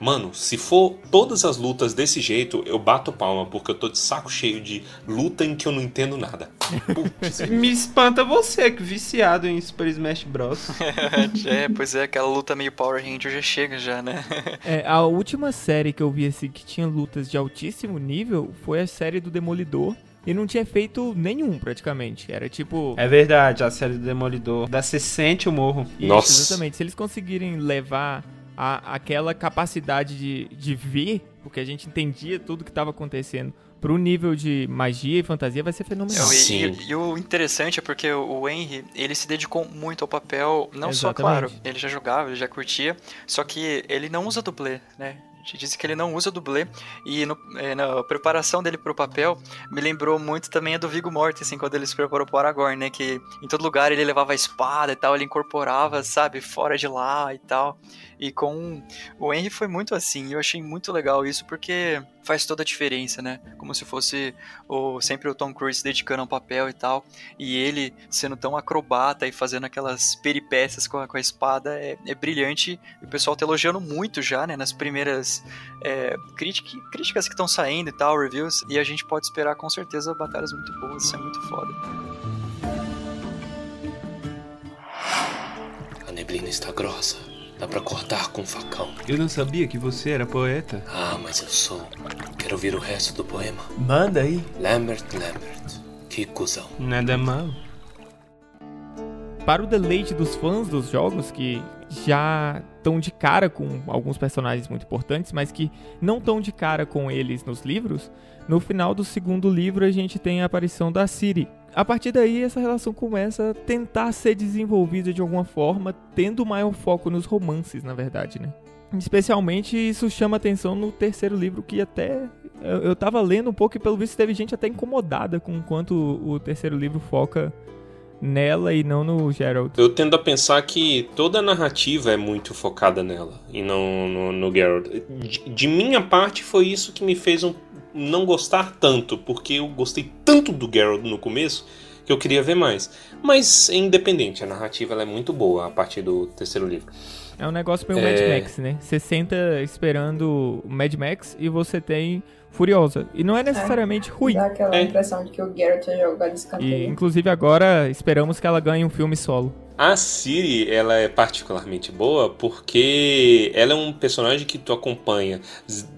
Mano, se for todas as lutas desse jeito, eu bato palma, porque eu tô de saco cheio de luta em que eu não entendo nada. <laughs> Putz, <laughs> Me espanta você, que viciado em Super Smash Bros. <laughs> é, pois é, aquela luta meio Power Ranger já chega já, né? É, a última série que eu vi assim que tinha lutas de altíssimo nível foi a série do Demolidor. E não tinha feito nenhum, praticamente. Era tipo. É verdade, a série do Demolidor. Da se sente o morro. Isso, Nossa. Exatamente. Se eles conseguirem levar a, aquela capacidade de, de ver, porque a gente entendia tudo que estava acontecendo, pro nível de magia e fantasia, vai ser fenomenal. Não, e, Sim. e- e o interessante é porque o Henry, ele se dedicou muito ao papel, não só, Exatamente. claro, ele já jogava, ele já curtia, só que ele não usa dublê, né? Disse que ele não usa dublê, e no- eh, na preparação dele pro papel, me lembrou muito também a do Viggo Mortensen, quando ele se preparou pro Aragorn, né? Que em todo lugar ele levava a espada e tal, ele incorporava, sabe, fora de lá e tal. E com o Henry foi muito assim, eu achei muito legal isso, porque faz toda a diferença, né? Como se fosse o, sempre o Tom Cruise se dedicando ao papel e tal, e ele sendo tão acrobata e fazendo aquelas peripécias com a, com a espada é, é brilhante. E o pessoal tá elogiando muito já, né? Nas primeiras é, crítica- críticas que estão saindo e tal, reviews, e a gente pode esperar com certeza batalhas muito boas, isso é muito foda. A neblina está grossa. Dá pra cortar com um facão. Eu não sabia que você era poeta. Ah, mas eu sou. Quero ouvir o resto do poema. Manda aí. Lambert, Lambert. Que cuzão. Nada mal. Para o deleite dos fãs dos jogos, que já estão de cara com alguns personagens muito importantes, mas que não estão de cara com eles nos livros, no final do segundo livro a gente tem a aparição da Ciri. A partir daí, essa relação começa a tentar ser desenvolvida de alguma forma, tendo maior foco nos romances, na verdade, né? Especialmente isso chama atenção no terceiro livro, que até eu, eu tava lendo um pouco e pelo visto teve gente até incomodada com o quanto o terceiro livro foca nela e não no Gerald. Eu tendo a pensar que toda a narrativa é muito focada nela e não no, no Geralt. De, de minha parte, foi isso que me fez um- não gostar tanto, porque eu gostei tanto do Geralt no começo que eu queria ver mais. Mas é independente, a narrativa é muito boa a partir do terceiro livro. É um negócio meio É. Mad Max, né? Você senta esperando o Mad Max e você tem Furiosa. E não é necessariamente ruim. Dá aquela É. impressão de que o Geralt é jogado de E, escanteio. inclusive, agora esperamos que ela ganhe um filme solo. A Ciri, ela é particularmente boa porque ela é um personagem que tu acompanha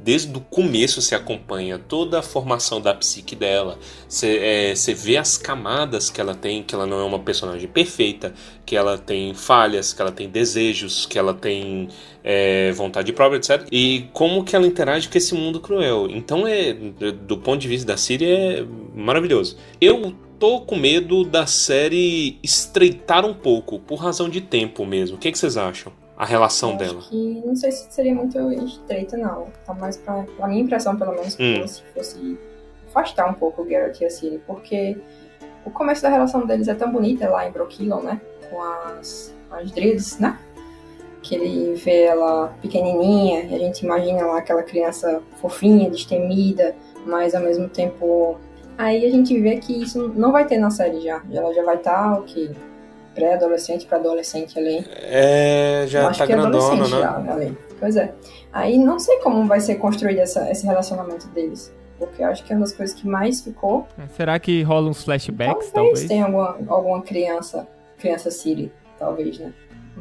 desde o começo você acompanha toda a formação da psique dela. Você é, você vê as camadas que ela tem, que ela não é uma personagem perfeita, que ela tem falhas, que ela tem desejos, que ela tem é, vontade própria, etc. E como que ela interage com esse mundo cruel. Então é do ponto de vista da Ciri é maravilhoso. Eu tô com medo da série estreitar um pouco, por razão de tempo mesmo. O que, que vocês acham? A relação dela. Que não sei se seria muito estreita, não. Tá mais pra, pra minha impressão, pelo menos, que Hum. fosse, fosse afastar um pouco o Geralt e a Ciri, porque o começo da relação deles é tão bonita lá em Brokilon, né? Com as, as Drills, né? Que ele vê ela pequenininha e a gente imagina lá aquela criança fofinha, destemida, mas ao mesmo tempo. Aí a gente vê que isso não vai ter na série já. Ela já vai estar o quê? Pré-adolescente para adolescente ali. É, já Eu acho tá que é grandona, adolescente né? já, ali. Pois é. Aí não sei como vai ser construído essa, esse relacionamento deles. Porque eu acho que é uma das coisas que mais ficou. Será que rola uns flashbacks, talvez talvez? tenha alguma, alguma criança, criança Siri, talvez, né?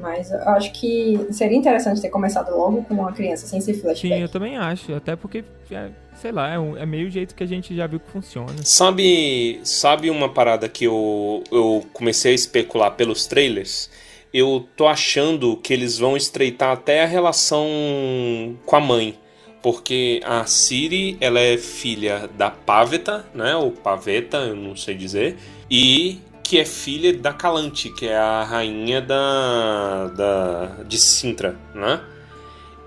Mas eu acho que seria interessante ter começado logo com uma criança sem ser Sim, flashback. eu também acho. Até porque, é, sei lá, é, um- é meio jeito que a gente já viu que funciona. Sabe, sabe uma parada que eu, eu comecei a especular pelos trailers? Eu tô achando que eles vão estreitar até a relação com a mãe. Porque a Ciri, ela é filha da Paveta, né? Ou Paveta, eu não sei dizer. E que é filha da Calante, que é a rainha da, da de Sintra, né?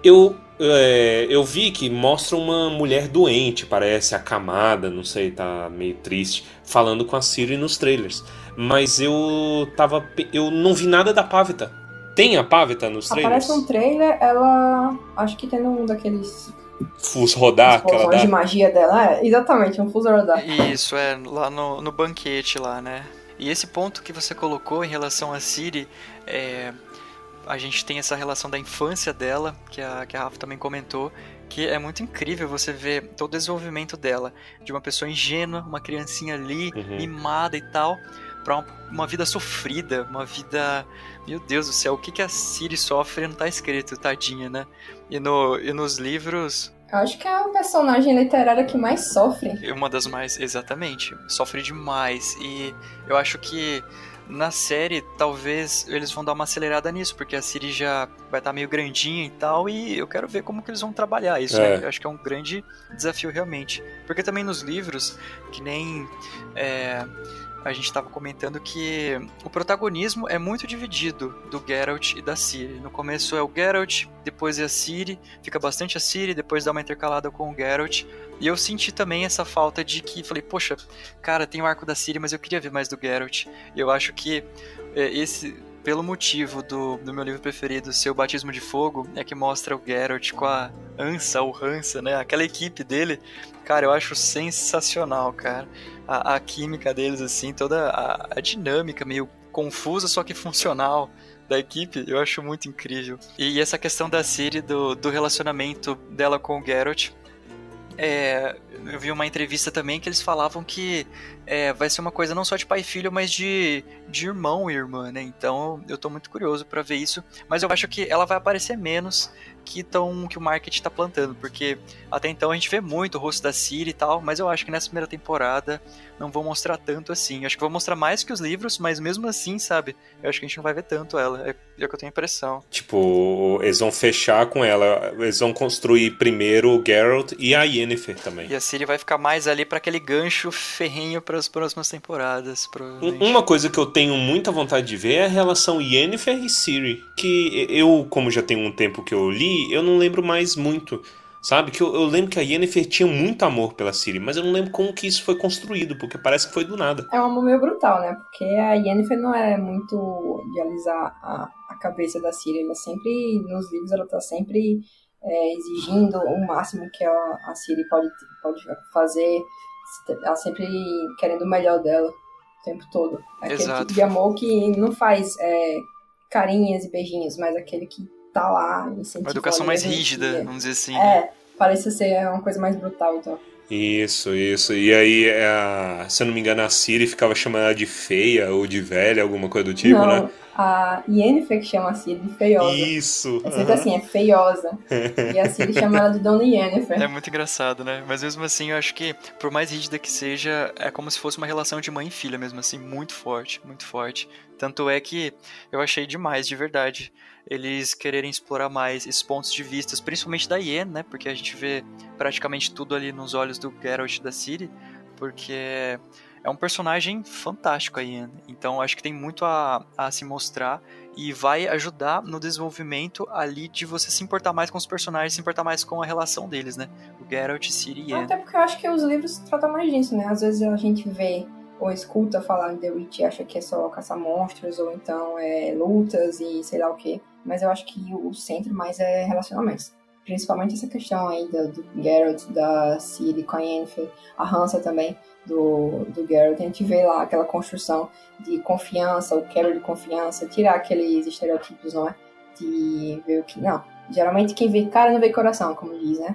Eu, é, eu vi que mostra uma mulher doente, parece acamada, não sei, tá meio triste, falando com a Siri nos trailers. Mas eu tava. Eu não vi nada da Pavita. Tem a Pavita nos trailers? Aparece um trailer, ela. Acho que tendo um daqueles Fus rodar que ela de magia dela. É, exatamente, um fuso rodar. Isso, é, lá no, no banquete lá, né? E esse ponto que você colocou em relação a Siri, é, a gente tem essa relação da infância dela, que a, que a Rafa também comentou, que é muito incrível você ver todo o desenvolvimento dela, de uma pessoa ingênua, uma criancinha ali, uhum. mimada e tal, para uma, uma, vida sofrida, uma vida. Meu Deus do céu, o que, que a Siri sofre não tá escrito, tadinha, né? E, no, e nos livros. Eu acho que é a personagem literária que mais sofre. Uma das mais, exatamente. Sofre demais. E eu acho que na série, talvez eles vão dar uma acelerada nisso, porque a Siri já vai estar tá meio grandinha e tal, e eu quero ver como que eles vão trabalhar isso. É. Né? Eu acho que é um grande desafio realmente. Porque também nos livros, que nem. É, a gente estava comentando que o protagonismo é muito dividido do Geralt e da Ciri. No começo é o Geralt, depois é a Ciri, fica bastante a Ciri, depois dá uma intercalada com o Geralt. E eu senti também essa falta de que falei, poxa, cara, tem o arco da Ciri, mas eu queria ver mais do Geralt. E eu acho que é, esse pelo motivo do, do meu livro preferido ser o Batismo de Fogo, é que mostra o Geralt com a Ansa, ou Hansa, né? Aquela equipe dele. Cara, eu acho sensacional, cara a, a química deles, assim, toda a, a dinâmica meio confusa, só que funcional da equipe, eu acho muito incrível. E essa questão da Siri, do, do relacionamento dela com o Geralt, é, eu vi uma entrevista também que eles falavam que é, vai ser uma coisa não só de pai e filho, mas de, de irmão e irmã, né? Então eu tô muito curioso para ver isso. Mas eu acho que ela vai aparecer menos que, tão, que o marketing tá plantando, porque até então a gente vê muito o rosto da Siri e tal, mas eu acho que nessa primeira temporada não vão mostrar tanto assim. Eu acho que vão mostrar mais que os livros, mas mesmo assim, sabe? Eu acho que a gente não vai ver tanto ela. É, é o que eu tenho a impressão. Tipo, eles vão fechar com ela. Eles vão construir primeiro o Geralt e a Yennefer também. E a Siri vai ficar mais ali para aquele gancho ferrenho para as próximas temporadas. Uma coisa que eu tenho muita vontade de ver é a relação Yennefer e Siri. Que eu, como já tem um tempo que eu li, eu não lembro mais muito. Sabe? Que eu, eu, lembro que a Yennefer tinha muito amor pela Ciri, mas eu não lembro como que isso foi construído, porque parece que foi do nada. É um amor meio brutal, né? Porque a Yennefer não é muito idealizar a, a cabeça da Ciri. Ela sempre, nos livros, ela tá sempre é, exigindo o máximo que a, a Ciri pode, pode fazer. Ela sempre querendo o melhor dela o tempo todo. Aquele Exato. tipo de amor que não faz é, carinhas e beijinhos, mas aquele que tá lá Uma educação mais rígida, vamos dizer assim. É, né? parece ser uma coisa mais brutal, então. Isso, isso. E aí, a, se eu não me engano, a Siri ficava chamando ela de feia ou de velha, alguma coisa do tipo, não, né? A Yennefer que chama a Siri de feiosa. Isso. É sempre assim, é feiosa. <laughs> e a Siri chama ela de Dona Yennefer. É muito engraçado, né? Mas mesmo assim, eu acho que, por mais rígida que seja, é como se fosse uma relação de mãe e filha mesmo assim, muito forte, muito forte. Tanto é que eu achei demais, de verdade eles quererem explorar mais esses pontos de vista, principalmente da Yen, né? Porque a gente vê praticamente tudo ali nos olhos do Geralt da Ciri, porque é um personagem fantástico a Yen. Então acho que tem muito a, a se mostrar e vai ajudar no desenvolvimento ali de você se importar mais com os personagens, se importar mais com a relação deles, né? O Geralt, Ciri e Yen. Até porque eu acho que os livros tratam mais disso, né? Às vezes a gente vê ou escuta falar em The Witch e acha que é só caçar monstros, ou então é lutas e sei lá o que. Mas eu acho que o centro mais é relacionamentos. Principalmente essa questão aí do, do Geralt, da Ciri com a Yennefer, a Hansa também, do, do Geralt. A gente vê lá aquela construção de confiança, o quebra de confiança, tirar aqueles estereótipos, não é? De ver o que... Não, geralmente quem vê cara não vê coração, como diz, né?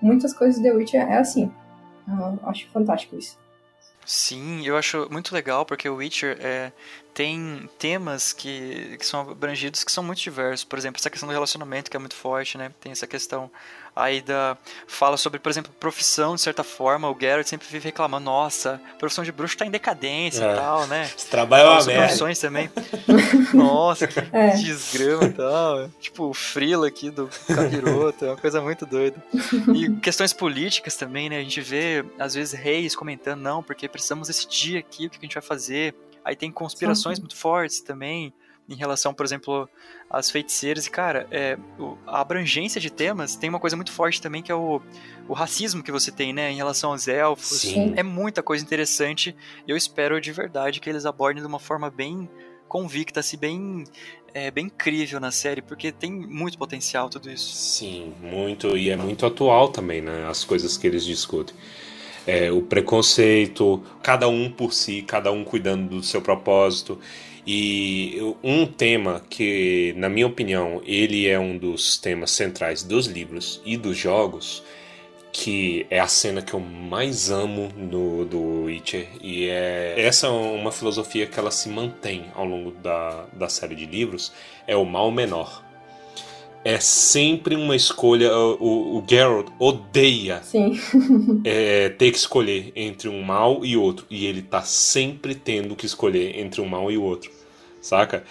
Muitas coisas de The Witch é assim. Eu acho fantástico isso. Sim, eu acho muito legal porque o Witcher é, tem temas que, que são abrangidos que são muito diversos. Por exemplo, essa questão do relacionamento que é muito forte, né? Tem essa questão aí da. Fala sobre, por exemplo, profissão, de certa forma. O Geralt sempre vive reclamando: nossa, a profissão de bruxo tá em decadência é. e tal, né? Esse trabalho é uma merda. profissões também. <laughs> nossa, que é. desgrama e tal. Tipo, o Frila aqui do Capiroto, é uma coisa muito doida. E questões políticas também, né? A gente vê, às vezes, reis comentando: não, porque precisamos decidir aqui o que a gente vai fazer. Aí tem conspirações Sim. muito fortes também em relação, por exemplo, às feiticeiras. E, cara, é, a abrangência de temas tem uma coisa muito forte também, que é o, o racismo que você tem, né, em relação aos elfos. Sim. É muita coisa interessante. E eu espero de verdade que eles abordem de uma forma bem convicta, assim, bem, é, bem incrível na série, porque tem muito potencial tudo isso. Sim, muito. E é muito atual também, né, as coisas que eles discutem. É, o preconceito, cada um por si, cada um cuidando do seu propósito. E um tema que, na minha opinião, ele é um dos temas centrais dos livros e dos jogos, que é a cena que eu mais amo no, do Witcher, e é essa é uma filosofia que ela se mantém ao longo da, da série de livros, é o mal menor é sempre uma escolha. O, o Geralt odeia <laughs> é, ter que escolher entre um mal e outro. E ele tá sempre tendo que escolher entre um mal e o outro. Saca?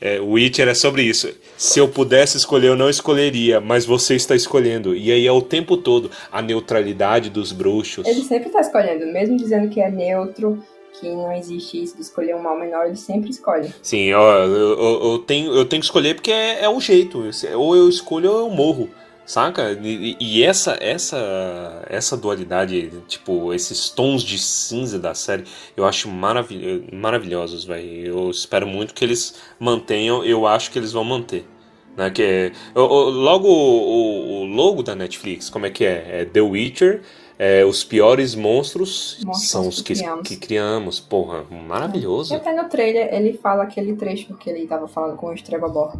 É, o Witcher é sobre isso. Se eu pudesse escolher, eu não escolheria, mas você está escolhendo. E aí é o tempo todo a neutralidade dos bruxos. Ele sempre está escolhendo, mesmo dizendo que é neutro, que não existe isso de escolher um mal menor, ele sempre escolhe. Sim, eu, eu, eu, tenho, eu tenho que escolher porque é, é o jeito. Ou eu escolho ou eu morro. Saca? E, e, essa essa essa dualidade, tipo, esses tons de cinza da série, eu acho maravil maravilhosos, velho. Eu espero muito que eles mantenham, eu acho que eles vão manter. Né? Que é, logo o, o logo da Netflix, como é que é? É The Witcher é, os piores monstros, monstros são os que, que, criamos. que criamos. Porra, maravilhoso. E até no trailer ele fala aquele trecho que ele tava falando com o Estregobor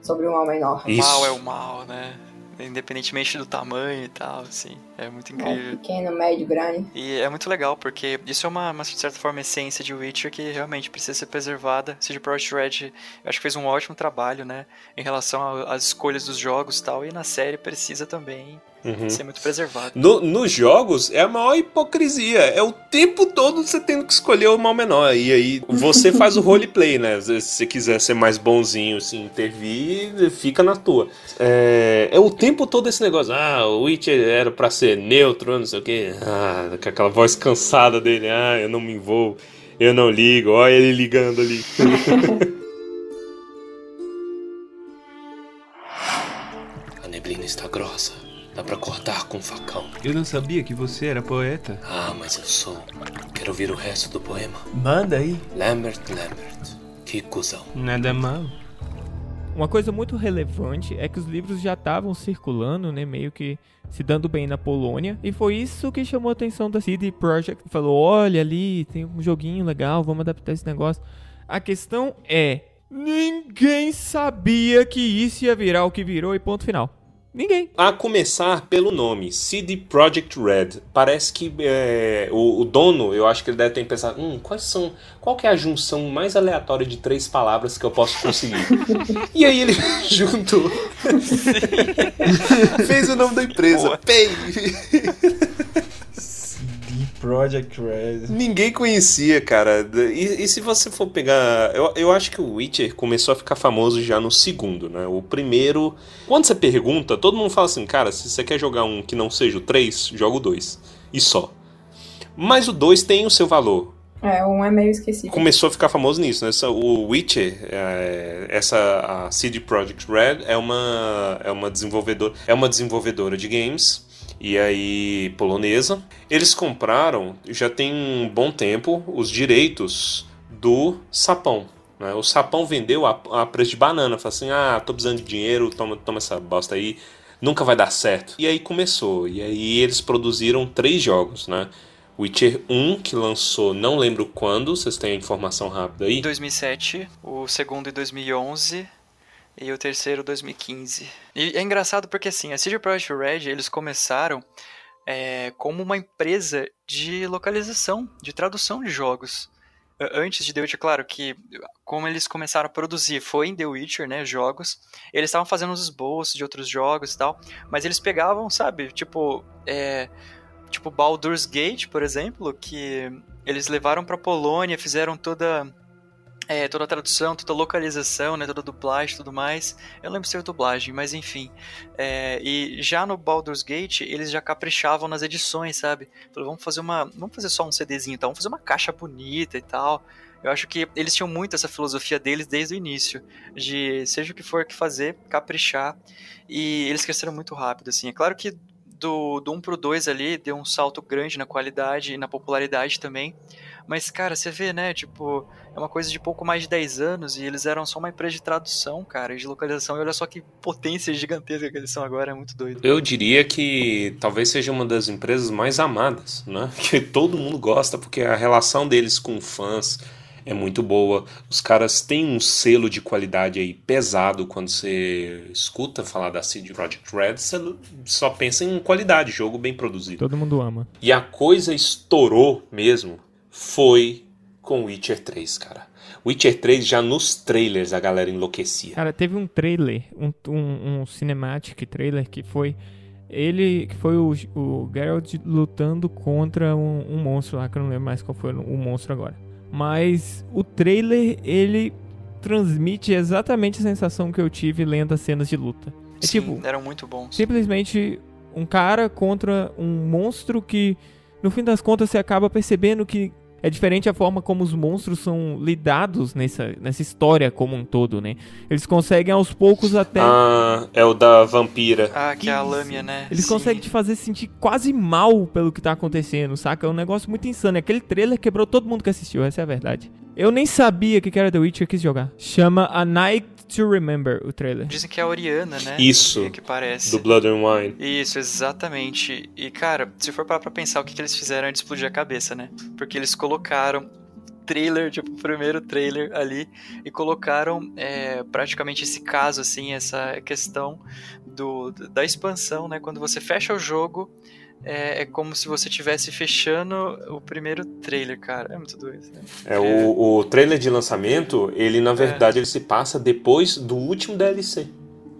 sobre o mal menor. O mal é o mal, né? Independentemente do tamanho e tal, assim. É muito incrível. É pequeno, médio, grande. E é muito legal, porque isso é uma, uma certa forma, essência de Witcher que realmente precisa ser preservada. CD Projekt Red, eu acho que fez um ótimo trabalho, né? Em relação às escolhas dos jogos e tal. E na série precisa também Uhum. Ser muito preservado. No, nos jogos é a maior hipocrisia. É o tempo todo você tendo que escolher o mal menor. E aí você faz o roleplay, né? Se você quiser ser mais bonzinho, assim, intervir, fica na tua. É, é o tempo todo esse negócio. Ah, o Witcher era pra ser neutro, não sei o quê. Ah, com aquela voz cansada dele. Ah, eu não me envolvo. Eu não ligo. Olha ele ligando ali. <laughs> a neblina está grossa. Dá pra cortar com um facão. Eu não sabia que você era poeta. Ah, mas eu sou. Quero ouvir o resto do poema. Manda aí. Lambert, Lambert. Que cuzão. Nada mal. Uma coisa muito relevante é que os livros já estavam circulando, né, meio que se dando bem na Polônia, e foi isso que chamou a atenção da CD Projekt. Falou: "Olha ali, tem um joguinho legal, vamos adaptar esse negócio". A questão é, ninguém sabia que isso ia virar o que virou e ponto final. Ninguém. A começar pelo nome, CD Projekt Red. Parece que é, o, o, dono, eu acho que ele deve ter pensado, hum, quais são, qual que é a junção mais aleatória de três palavras que eu posso conseguir? e aí ele <laughs> juntou. Fez o nome da empresa. Pay. Project Red. Ninguém conhecia, cara. E, e, se você for pegar. Eu, eu acho que o Witcher começou a ficar famoso já no segundo, né? O primeiro. Quando você pergunta, todo mundo fala assim, cara, se você quer jogar um que não seja o 3, joga o 2. E só. Mas o 2 tem o seu valor. É, um é meio esquecido. Começou a ficar famoso nisso, né? O Witcher, é, essa a CD Projekt Red é uma é uma desenvolvedora, é uma desenvolvedora de games e aí polonesa. Eles compraram, já tem um bom tempo, os direitos do Sapão. Né? O Sapão vendeu a, a preço de banana. Falou assim: ah, tô precisando de dinheiro, toma, toma essa bosta aí. Nunca vai dar certo. E aí começou. E aí eles produziram três jogos, né? Witcher 1, que lançou, não lembro quando, vocês têm a informação rápida aí? 2007, o segundo em 2011 e o terceiro 2015. E é engraçado porque assim, a CD Projekt Red, eles começaram é, como uma empresa de localização, de tradução de jogos. Antes de The Witcher, claro que como eles começaram a produzir foi em The Witcher, né, jogos, eles estavam fazendo os esboços de outros jogos e tal, mas eles pegavam, sabe, tipo, é, tipo Baldur's Gate, por exemplo, que eles levaram para Polônia, fizeram toda é, toda a tradução, toda a localização, né, toda a dublagem e tudo mais. Eu lembro se dublagem, mas enfim. É, e já no Baldur's Gate, eles já caprichavam nas edições, sabe? Falaram, vamos fazer uma. Vamos fazer só um CDzinho, então, vamos fazer uma caixa bonita e tal. Eu acho que eles tinham muito essa filosofia deles desde o início, de seja o que for que fazer, caprichar. E eles cresceram muito rápido, assim. É claro que do, do 1 pro 2 ali deu um salto grande na qualidade e na popularidade também. Mas, cara, você vê, né? Tipo, é uma coisa de pouco mais de 10 anos e eles eram só uma empresa de tradução, cara, de localização. E olha só que potência gigantesca que eles são agora, é muito doido. Eu diria que talvez seja uma das empresas mais amadas, né? <laughs> Que todo mundo gosta, porque a relação deles com fãs é muito boa. Os caras têm um selo de qualidade aí pesado quando você escuta falar da CD Projekt Red, você só pensa em qualidade, jogo bem produzido. Todo mundo ama. E a coisa estourou mesmo foi com Witcher 3, cara. Witcher 3 já nos trailers a galera enlouquecia. Cara, teve um trailer, um, um, um cinematic trailer que foi ele que foi o, o Geralt lutando contra um, um, monstro lá, que eu não lembro mais qual foi o monstro agora. Mas o trailer, ele transmite exatamente a sensação que eu tive lendo as cenas de luta. É Sim, tipo, eram muito bons. Simplesmente um cara contra um monstro que, no fim das contas, você acaba percebendo que é diferente a forma como os monstros são lidados nessa, nessa história como um todo, né? Eles conseguem aos poucos até. Ah, é o da vampira. Ah, que é a lâmina, né? Eles Sim. conseguem te fazer sentir quase mal pelo que tá acontecendo, saca? É um negócio muito insano. Aquele trailer quebrou todo mundo que assistiu, essa é a verdade. Eu nem sabia que era The Witcher quis jogar. Chama A Night to Remember o trailer. Dizem que é a Oriana, né? Isso. Que, que parece. Do Blood and Wine. Isso, exatamente. E, cara, se for parar pra pensar o que, que eles fizeram antes de explodir a cabeça, né? Porque eles colocaram trailer, tipo, o primeiro trailer ali, e colocaram é, praticamente esse caso, assim, essa questão do, da expansão, né? Quando você fecha o jogo, é, é, como se você estivesse fechando o primeiro trailer, cara. É muito doido. Né? É, o, o trailer de lançamento, ele na é. verdade é. ele se passa depois do último DLC.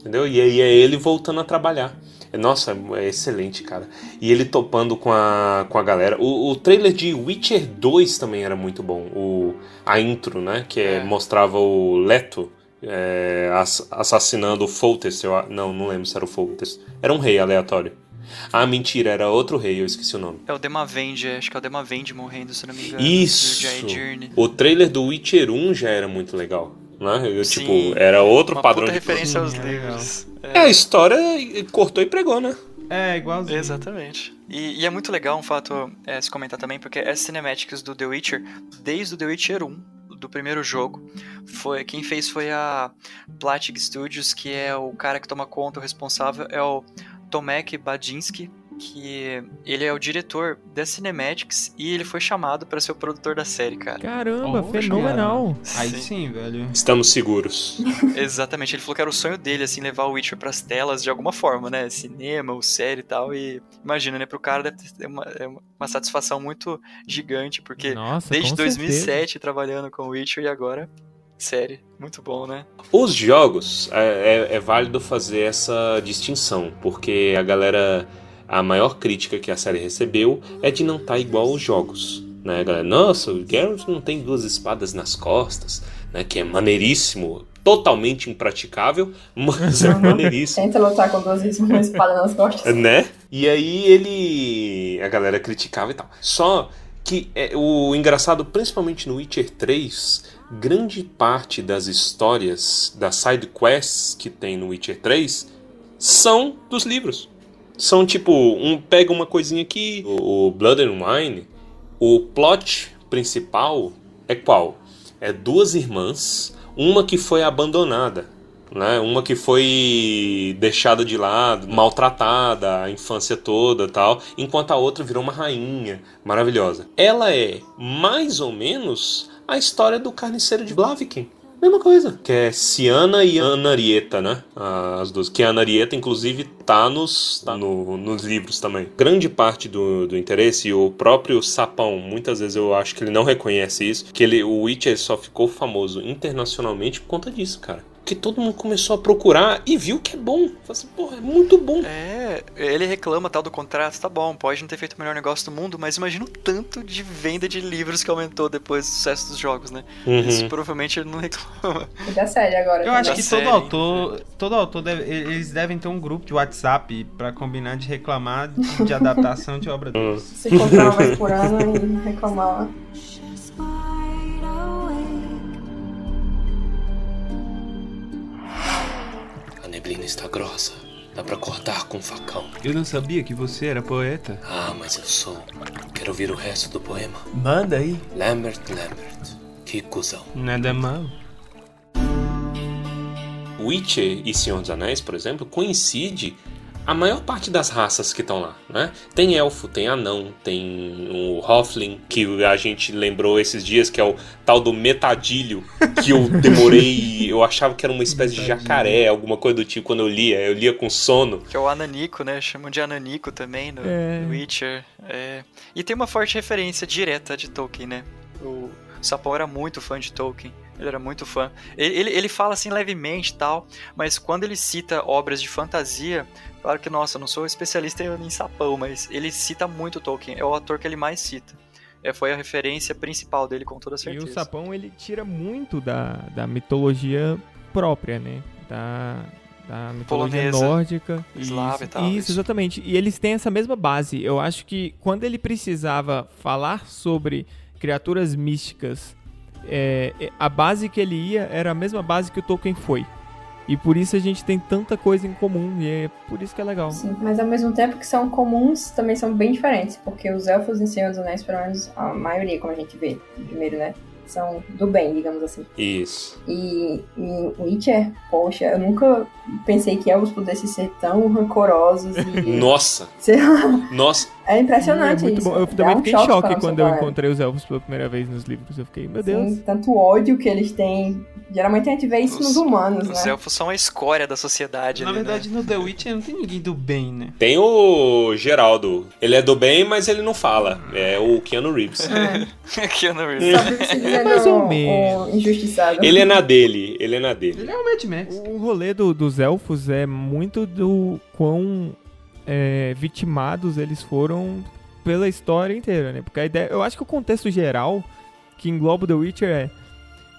Entendeu? E aí é ele voltando a trabalhar. Nossa, é excelente, cara. E ele topando com a, com a galera. O, o trailer de Witcher 2 também era muito bom. O, a intro, né? Que é, mostrava o Leto é, assassinando o Foltest. não, não lembro se era o Foltest. Era um rei aleatório. Ah, mentira, era outro rei, eu esqueci o nome. É o Demavend, acho que é o Demavend morrendo, se não me engano. Isso! O trailer do Witcher 1 já era muito legal. Né? Eu, Sim, tipo, era outro uma padrão puta de referência aos livros. É. é. a história cortou e pregou, né? É, igualzinho. Exatamente. E, e é muito legal um fato é, se comentar também, porque as cinemáticas do The Witcher, desde o The Witcher 1, do primeiro jogo, foi quem fez foi a Platig Studios, que é o cara que toma conta, o responsável é o Tomek Badinsky, que ele é o diretor da Cinematics e ele foi chamado para ser o produtor da série, cara. Caramba, oh, fenomenal. Aí sim, velho. Estamos seguros. <laughs> Exatamente, ele falou que era o sonho dele, assim, levar o Witcher pras telas de alguma forma, né? Cinema, ou série e tal. E imagina, né? Pro cara deve ter uma, é uma satisfação muito gigante, porque Nossa, desde 2007 certeza. trabalhando com o Witcher e agora série. Muito bom, né? Os jogos, é, é, é, válido fazer essa distinção, porque a galera. A maior crítica que a série recebeu é de não estar tá igual aos jogos. Né, galera? Nossa, o Geralt não tem duas espadas nas costas, né? Que é maneiríssimo, totalmente impraticável, <laughs> mas é <laughs> maneiríssimo. Tenta lutar com duas espadas nas costas. <laughs> Né? E aí ele. A galera criticava e tal. Só que é, o engraçado, principalmente no Witcher 3, grande parte das histórias, das side quests que tem no Witcher 3 são dos livros. São tipo, um pega uma coisinha aqui, o, Blood and Wine, o plot principal é qual? É duas irmãs, uma que foi abandonada, né? Uma que foi deixada de lado, maltratada a infância toda, tal, enquanto a outra virou uma rainha maravilhosa. Ela é mais ou menos a história do carniceiro de Blaviken. Mesma coisa. Que é Ciana e Anarieta, né? As duas. Que a Anarieta, inclusive, tá nos, tá no, nos livros também. Grande parte do, do interesse, e o próprio Sapão, muitas vezes eu acho que ele não reconhece isso, que ele, o Witcher só ficou famoso internacionalmente por conta disso, cara que todo mundo começou a procurar e viu que é bom. Falei assim, porra, é muito bom. É, ele reclama tal do contrato, tá bom, pode não ter feito o melhor negócio do mundo, mas imagina o tanto de venda de livros que aumentou depois do sucesso dos jogos, né? Uhum. Isso provavelmente ele não <laughs> reclama. E da série agora. Eu acho que série, todo autor, todo autor deve, eles devem ter um grupo de WhatsApp para combinar de reclamar de, de adaptação de obra <laughs> deles. Se comprar uma vez por ano e reclamar. Neblina está grossa. Dá pra cortar com um facão. Eu não sabia que você era poeta. Ah, mas eu sou. Quero ouvir o resto do poema. Manda aí. Lambert, Lambert. Que cuzão. Nada mal. Witcher e Senhor dos Anéis, por exemplo, coincide a maior parte das raças que estão lá, né? Tem elfo, tem anão, tem o Hoffling, que a gente lembrou esses dias, que é o tal do metadilho, que eu <laughs> demorei, eu achava que era uma espécie de jacaré, alguma coisa do tipo, quando eu lia, eu lia com sono. Que é o Ananico, né? Chamam de Ananico também no, é. Witcher. É. E tem uma forte referência direta de Tolkien, né? O Sapão era muito fã de Tolkien. Ele era muito fã. Ele, ele, ele fala assim levemente tal, mas quando ele cita obras de fantasia, claro que, nossa, eu não sou especialista em sapão, mas ele cita muito Tolkien. É o ator que ele mais cita. É, foi a referência principal dele, com toda certeza. E o sapão, ele tira muito da, da mitologia própria, né? Da, da mitologia Polonesa, nórdica. Eslava e tal. Isso, isso, exatamente. E eles têm essa mesma base. Eu acho que quando ele precisava falar sobre criaturas místicas é, é, a base que ele ia era a mesma base que o Tolkien foi. E por isso a gente tem tanta coisa em comum, e é por isso que é legal. Sim, mas ao mesmo tempo que são comuns, também são bem diferentes, porque os elfos em Senhor dos Anéis, pelo menos a maioria, como a gente vê primeiro, né? são do bem, digamos assim. Isso. E, e Witcher, poxa, eu nunca pensei que elfos pudessem ser tão rancorosos e... Nossa! <laughs> Sei lá. Nossa! É impressionante é muito isso. Bom. Eu também um fiquei em choque quando eu encontrei os elfos pela primeira vez nos livros. Eu fiquei, meu Deus. Sim, tanto ódio que eles têm. Geralmente a gente vê isso os, nos humanos, os né? Os elfos são a escória da sociedade. Na ali, verdade, né? no The Witcher não tem ninguém do bem, né? Tem o Geraldo. Ele é do bem, mas ele não fala. É o Keanu Reeves. É. <laughs> Keanu Reeves. <laughs> Mais ou menos. Injustiçado. Ele é na dele. Ele é na dele. Ele é o Mad Max. O rolê do, dos elfos é muito do quão é, vitimados eles foram pela história inteira, né? Porque a ideia, eu acho que o contexto geral que engloba The Witcher é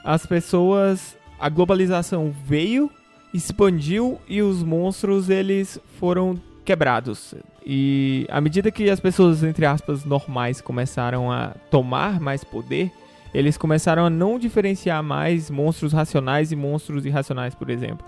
as pessoas, a globalização veio, expandiu e os monstros eles foram quebrados. E à medida que as pessoas entre aspas normais começaram a tomar mais poder, eles começaram a não diferenciar mais monstros racionais e monstros irracionais, por exemplo.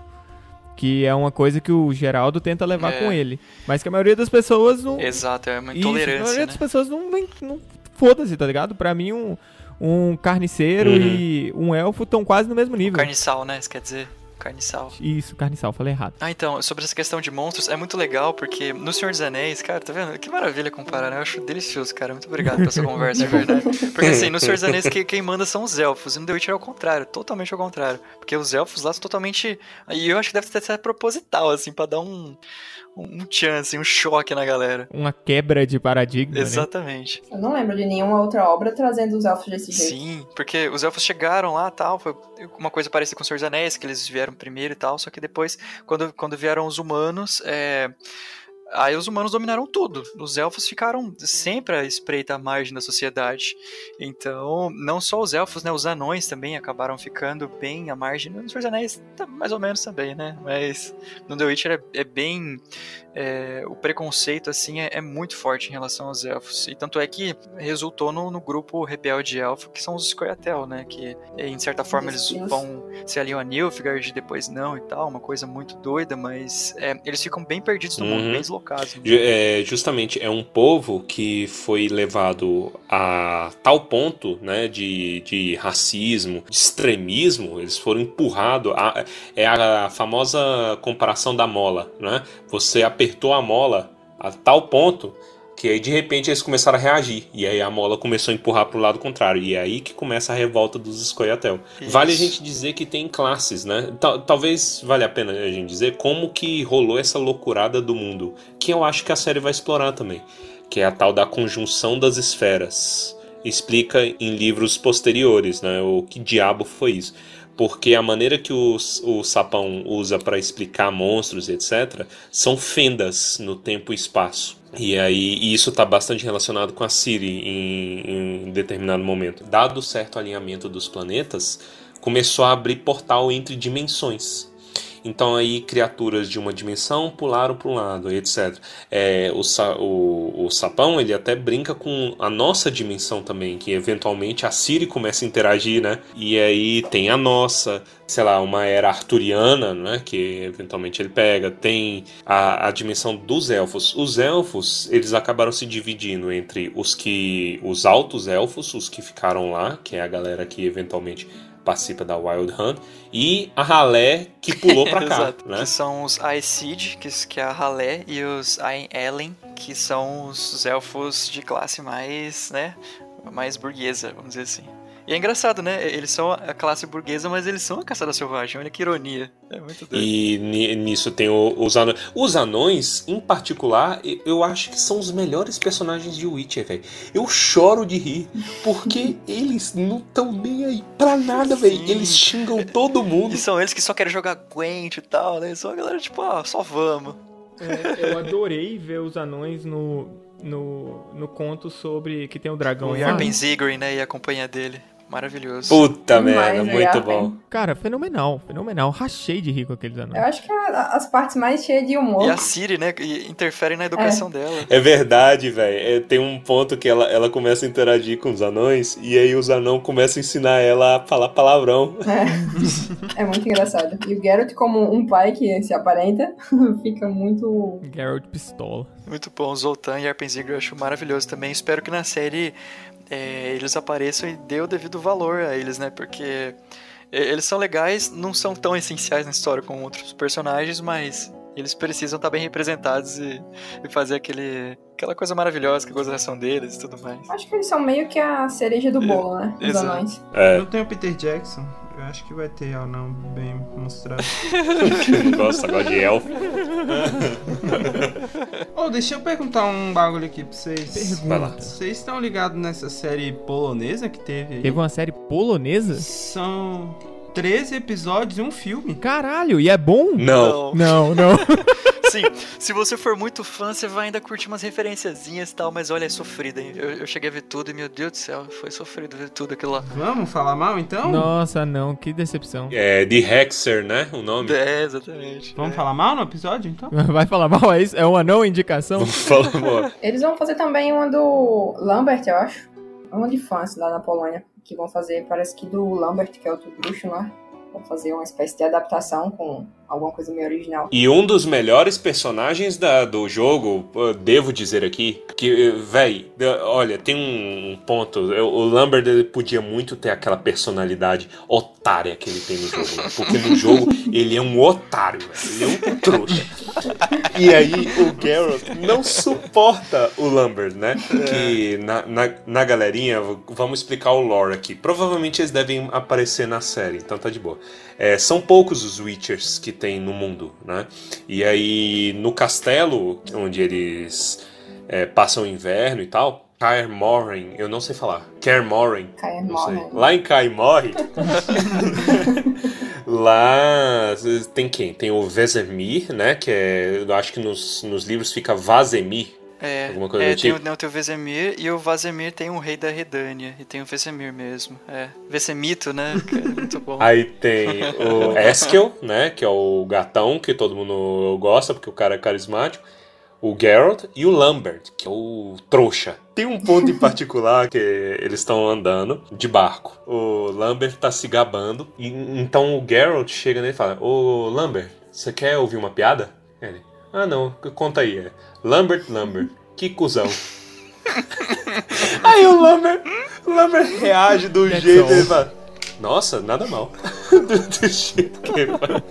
Que é uma coisa que o Geraldo tenta levar é. com ele. Mas que a maioria das pessoas não. Exato, é uma intolerância. Isso, a maioria né? das pessoas não. não, não Foda-se, tá ligado? Pra mim, um, um carniceiro uhum. e um elfo estão quase no mesmo nível. O carniçal, né? Isso quer dizer. Carniçal. Isso, carniçal, falei errado. Ah, então, sobre essa questão de monstros, é muito legal porque no Senhor dos Anéis, cara, tá vendo? Que maravilha comparar, né? Eu acho delicioso, cara. Muito obrigado por essa conversa, de verdade. Porque assim, no Senhor dos Anéis, quem manda são os elfos. E no The Witcher é o contrário, totalmente ao contrário. Porque os elfos lá são totalmente. E eu acho que deve sido proposital, assim, pra dar um um chance, um choque na galera. Uma quebra de paradigma. Né? Exatamente. Né? Eu não lembro de nenhuma outra obra trazendo os elfos desse jeito. Sim, porque os elfos chegaram lá tal, foi uma coisa parecida com os Senhor dos Anéis, que eles vieram primeiro e tal, só que depois, quando, quando vieram os humanos, é Aí os humanos dominaram tudo. Os elfos ficaram sempre à espreita à margem da sociedade. Então, não só os elfos, né? Os anões também acabaram ficando bem à margem. Nos Senhor Anéis, tá mais ou menos também, né? Mas no The Witcher é, é bem é, o preconceito assim é, é, muito forte em relação aos elfos. E tanto é que resultou no, no grupo rebelde elfo, que são os Scoia'tael, né? Que em certa forma eles vão se aliam a Nilfgaard, depois não e tal, uma coisa muito doida, mas é, eles ficam bem perdidos no uhum. mundo, bem deslocados. É, justamente, é um povo que foi levado a tal ponto, né, de, de racismo, de extremismo, eles foram empurrados. A, é a famosa comparação da mola, né? Você apertou a mola a tal ponto que aí de repente eles começaram a reagir e aí a mola começou a empurrar para o lado contrário e é aí que começa a revolta dos Scoia'tael. Vale a gente dizer que tem classes, né? Talvez valha a pena a gente dizer como que rolou essa loucurada do mundo, que eu acho que a série vai explorar também, que é a tal da conjunção das esferas. Explica em livros posteriores, né? O que diabo foi isso? porque a maneira que o, o sapão usa para explicar monstros e etc. são fendas no tempo e espaço. E aí e isso está bastante relacionado com a Siri em, em determinado momento. Dado certo alinhamento dos planetas, começou a abrir portal entre dimensões. Então aí criaturas de uma dimensão pularam para um lado, etc. É, o, o, o sapão ele até brinca com a nossa dimensão também, que eventualmente a Siri começa a interagir, né? E aí tem a nossa, sei lá, uma era arturiana, né? Que eventualmente ele pega. Tem a, a dimensão dos elfos. Os elfos, eles acabaram se dividindo entre os que. os altos elfos, os que ficaram lá, que é a galera que eventualmente participa da Wild Hunt, e a Ralé, que pulou pra <laughs> cá. Né? Que são os Aesir, que, que é a Halé, e os Aen Ellen, que são os elfos de classe mais, né, mais burguesa, vamos dizer assim. E é engraçado, né? Eles são a classe burguesa, mas eles são a caçada selvagem. Olha que ironia. É muito doido. E ni- nisso tem o- os anões. Os anões, em particular, eu acho que são os melhores personagens de Witcher, velho. Eu choro de rir, porque <laughs> eles não estão nem aí pra nada, velho. Eles xingam todo mundo. E são eles que só querem jogar Gwent e tal, né? São a galera tipo, ah, só vamos. É, eu adorei ver os anões no, no, no conto sobre que tem o dragão O. Yarpen Zigri, né? E a companhia dele. Maravilhoso. Puta merda, né, muito Yarpen? bom. Cara, fenomenal, fenomenal. Rachei de rir com aqueles anões. Eu acho que a- as partes mais cheias de humor. E a Siri, né? que interfere na educação dela. É verdade, velho. É, tem um ponto que ela, ela começa a interagir com os anões e aí os anões começam a ensinar ela a falar palavrão. É muito engraçado. E o Geralt, como um pai que se aparenta, <laughs> fica muito. Geralt pistola. Muito bom. Zoltan e Yarpen Zigri eu acho maravilhoso também. Espero que na série é, eles apareçam e dê o devido valor a eles, né? Porque é, eles são legais, não são tão essenciais na história como outros personagens, mas eles precisam estar bem representados e, e fazer aquele, aquela coisa maravilhosa que é a gozação deles e tudo mais. Acho que eles são meio que a cereja do bolo, né? Os Exato. anões. É, Não tem o Peter Jackson. Eu acho que vai ter anão bem mostrado. <laughs> gosto agora de elfo. <laughs> Ô, deixa eu perguntar um bagulho aqui pra vocês. Lá. Vocês estão ligados nessa série polonesa que teve aí? Teve uma série polonesa? São 13 episódios e um filme. Caralho, e é bom? Não. Não, não. <laughs> <laughs> Sim, se você for muito fã, você vai ainda curtir umas referenciazinhas e tal, mas olha, é sofrido, hein? Eu, eu cheguei a ver tudo e, meu Deus do céu, foi sofrido ver tudo aquilo lá. Vamos falar mal então? Nossa, não, que decepção. É de Hexer, né? O nome. É, exatamente. Vamos É. falar mal no episódio então? <laughs> Vai falar mal? É isso? É um anão indicação? Fala, amor. Eles vão fazer também uma do Lambert, eu acho. Uma de fãs lá na Polônia. Que vão fazer, parece que do Lambert, que é outro bruxo lá. Vão fazer uma espécie de adaptação com alguma coisa meio original. E um dos melhores personagens da- do jogo, devo dizer aqui, que, véi, olha, tem um ponto. o Lambert ele podia muito ter aquela personalidade otária que ele tem no jogo. né? Porque no jogo ele é um otário, ele é um trouxa. E aí o Geralt não suporta o Lambert, né? Que na, na, na galerinha, vamos explicar o lore aqui. Provavelmente eles devem aparecer na série, então tá de boa. É, são poucos os Witchers que tem no mundo, né? E aí no castelo onde eles é, passam o inverno e tal, Kaer Morhen, eu não sei falar. Kaer Morhen, Kaer. Lá em Kaer Morhen, <laughs> lá tem quem? Tem o Vesemir, né? Que é, eu acho que nos, nos livros fica Vazemir. É, Alguma coisa é do tem, tipo? o, não, tem o Vesemir e o Vazemir tem um rei da Redânia. E tem o Vesemir mesmo. É. Vesemito, né? <laughs> Que é muito bom. Aí tem o <laughs> Eskel, né? Que é o gatão que todo mundo gosta, porque o cara é carismático. O Geralt e o Lambert, que é o trouxa. Tem um ponto em particular que eles estão andando de barco. O Lambert tá se gabando. E, então o Geralt chega nele e fala: Ô Lambert, você quer ouvir uma piada? Ele: Ah, não, conta aí. Lambert, Lambert, que cuzão. <laughs> aí o Lambert, o Lambert reage do That's jeito all. ele fala: Nossa, nada mal. <laughs> do, do jeito que ele fala.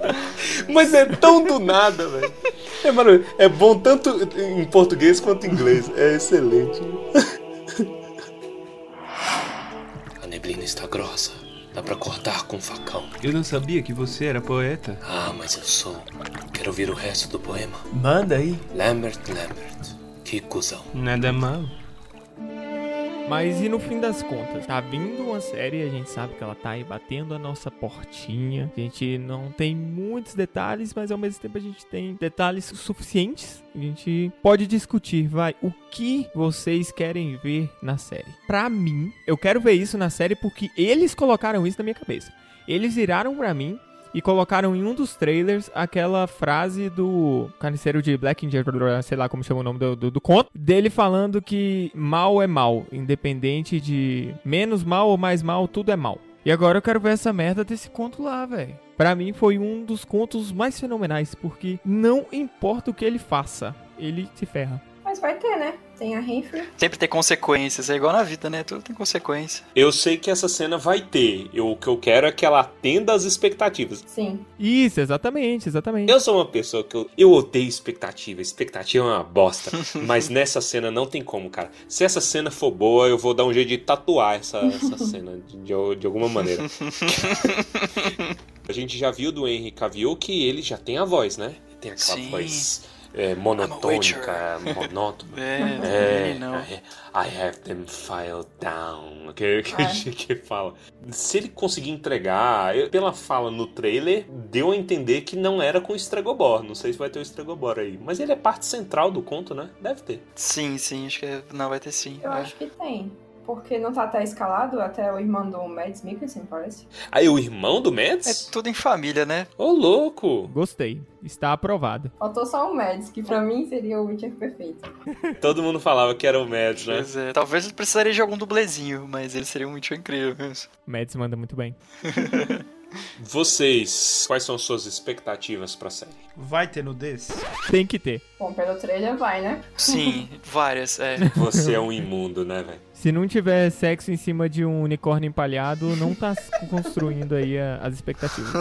Mas é tão do nada, velho. É, mano, é bom tanto em português quanto em inglês. É excelente. <laughs> A neblina está grossa. Dá pra cortar com um facão. Eu não sabia que você era poeta. Ah, mas eu sou. Quero ouvir o resto do poema. Manda aí. Lambert, Lambert. Que cuzão. Nada mal. Mas e no fim das contas? Tá vindo uma série, a gente sabe que ela tá aí batendo a nossa portinha. A gente não tem muitos detalhes, mas ao mesmo tempo a gente tem detalhes suficientes. A gente pode discutir, vai, o que vocês querem ver na série. Pra mim, eu quero ver isso na série porque eles colocaram isso na minha cabeça. Eles viraram pra mim e colocaram em um dos trailers aquela frase do carniceiro de Black Angel, sei lá como chama o nome do, do, do conto, dele falando que mal é mal, independente de menos mal ou mais mal, tudo é mal. E agora eu quero ver essa merda desse conto lá, velho. Pra mim foi um dos contos mais fenomenais, porque não importa o que ele faça, ele se ferra. Mas vai ter, né? Tem a Renfrew. Sempre tem consequências, é igual na vida, né? Tudo tem consequência. Eu sei que essa cena vai ter. Eu, o que eu quero é que ela atenda às expectativas. Sim. Isso, exatamente, exatamente. Eu sou uma pessoa que eu, eu odeio expectativa. Expectativa é uma bosta. <laughs> mas nessa cena não tem como, cara. Se essa cena for boa, eu vou dar um jeito de tatuar essa, essa <laughs> cena de, de, de alguma maneira. <laughs> a gente já viu do Henry Cavill que ele já tem a voz, né? Tem aquela Sim. voz é, monotônica, <laughs> monótona. É, É, não. I I have them filed down. <laughs> Que, que, É. <laughs> que fala. Se ele conseguir entregar, eu- pela fala no trailer, deu a entender que não era com o Stregobor. Não sei se vai ter o Stregobor aí. Mas ele é parte central do conto, né? Deve ter. Sim, sim, acho que é- não vai ter sim. Eu É. acho que tem. Porque não tá até escalado, até o irmão do Mads Mikkelsen, parece. Aí o irmão do É Mads? tudo em família, né? Ô, louco! Gostei. Está aprovado. Faltou só o Mads, que pra mim seria o Witcher perfeito. <laughs> Todo mundo falava que era o Mads, né? Pois é. Talvez ele precisaria de algum dublezinho, mas ele seria um Witcher incrível mesmo. Mads manda muito bem. <laughs> Vocês, quais são suas expectativas pra série? Vai ter nudez? Tem que ter. Bom, pelo trailer vai, né? Sim, <laughs> várias, é. Você é um imundo, né, velho? Se não tiver sexo em cima de um unicórnio empalhado, não tá construindo aí a- as expectativas.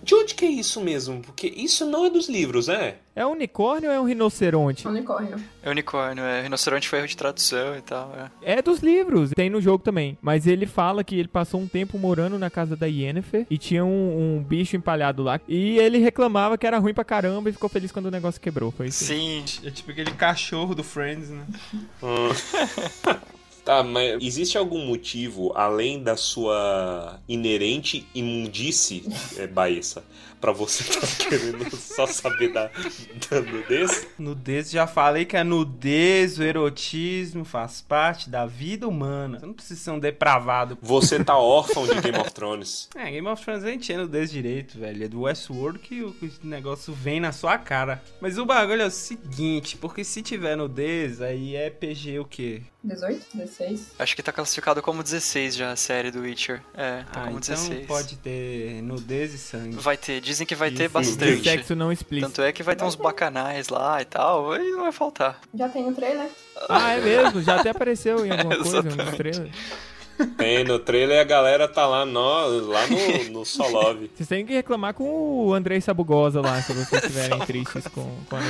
De onde que é isso mesmo? Porque isso não é dos livros, né? É um unicórnio ou é um rinoceronte? Unicórnio. É unicórnio, é. Rinoceronte foi erro de tradução e tal, é. É dos livros, tem no jogo também. Mas ele fala que ele passou um tempo morando na casa da Yennefer e tinha um, um bicho empalhado lá. E ele reclamava que era ruim pra caramba e ficou feliz quando o negócio quebrou. Foi isso. Sim. É tipo aquele cachorro do Friends, né? <laughs> <laughs> Tá, mas existe algum motivo, além da sua inerente imundice, é, Baessa, pra você estar querendo só saber da, da nudez? Nudez, já falei que a nudez, o erotismo faz parte da vida humana. Você não precisa ser um depravado. Você tá órfão de Game of Thrones. <laughs> É, Game of Thrones nem tinha nudez direito, velho. É do Westworld que o que o negócio vem na sua cara. Mas o bagulho é o seguinte, porque se tiver nudez, aí é PG o quê? 18? 16? Acho que tá classificado como 16 já a série do Witcher. É, tá Ah, como então 16. pode ter nudez e sangue. Vai ter, dizem que vai ter bastante. de Sexo não explícito. Tanto é que vai ter uns bacanais lá e tal, aí não vai faltar. Já tem no trailer? Ah, é mesmo? Já até apareceu em alguma <laughs> coisa, um Exatamente. trailer. Tem no trailer a galera tá lá, no, lá no, no <laughs> Solove. Vocês têm que reclamar com o Andrei Sabugosa lá, se vocês estiverem <laughs> tristes com, com a.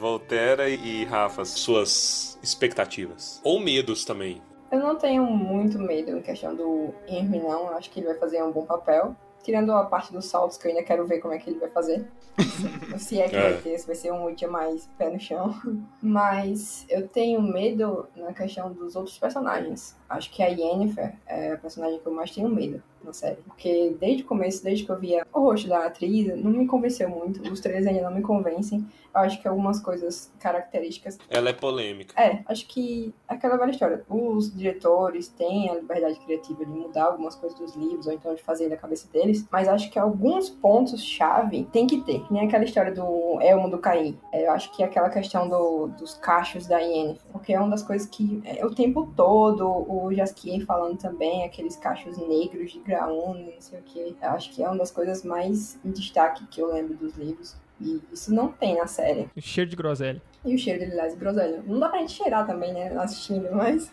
Voltera e Rafa, suas expectativas. Ou medos também. Eu não tenho muito medo em questão do Henry, não. Eu acho que ele vai fazer um bom papel. Tirando a parte dos saltos, que eu ainda quero ver como é que ele vai fazer. <laughs> se é que É. vai ter, se vai ser um Witcher mais pé no chão. <laughs> Mas eu tenho medo na questão dos outros personagens. Acho que a Yennefer é a personagem que eu mais tenho medo na série. Porque desde o começo, desde que eu via o rosto da atriz, não me convenceu muito. Os trailers ainda não me convencem. Eu acho que algumas coisas características Ela é polêmica. é, acho que é aquela velha história. Os diretores têm a liberdade criativa de mudar algumas coisas dos livros, ou então de fazer da cabeça deles, mas acho que alguns pontos-chave tem que ter. Nem aquela história do Elmo do Caim. É, eu acho que aquela questão do- dos cachos da Yennefer, porque é uma das coisas que é, o tempo todo o Jaskier falando também, aqueles cachos negros de Graúna, não sei o que. Eu acho que é uma das coisas mais em destaque que eu lembro dos livros. E isso não tem na série. Cheiro de groselha. E o cheiro de lilás e groselha. Não dá pra gente cheirar também, né? Assistindo, mas.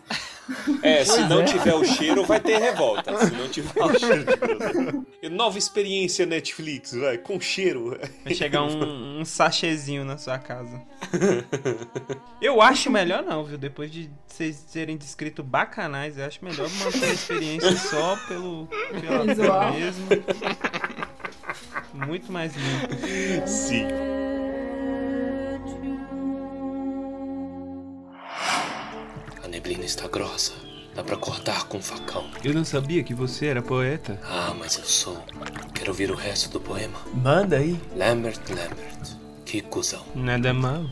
É, se Pois não é. tiver o cheiro, vai ter revolta. Se não tiver o cheiro. de groselha. Nova experiência Netflix, vai, com cheiro. Vai chegar um, um sachêzinho na sua casa. Eu acho melhor não, viu? Depois de vocês serem descritos bacanais, eu acho melhor manter a experiência só pelo pela Visual. mesmo. Muito mais limpo. Sim. Neblina está grossa. Dá pra cortar com um facão. Eu não sabia que você era poeta. Ah, mas eu sou. Quero ouvir o resto do poema. Manda aí. Lambert, Lambert. Que cuzão. Nada mal.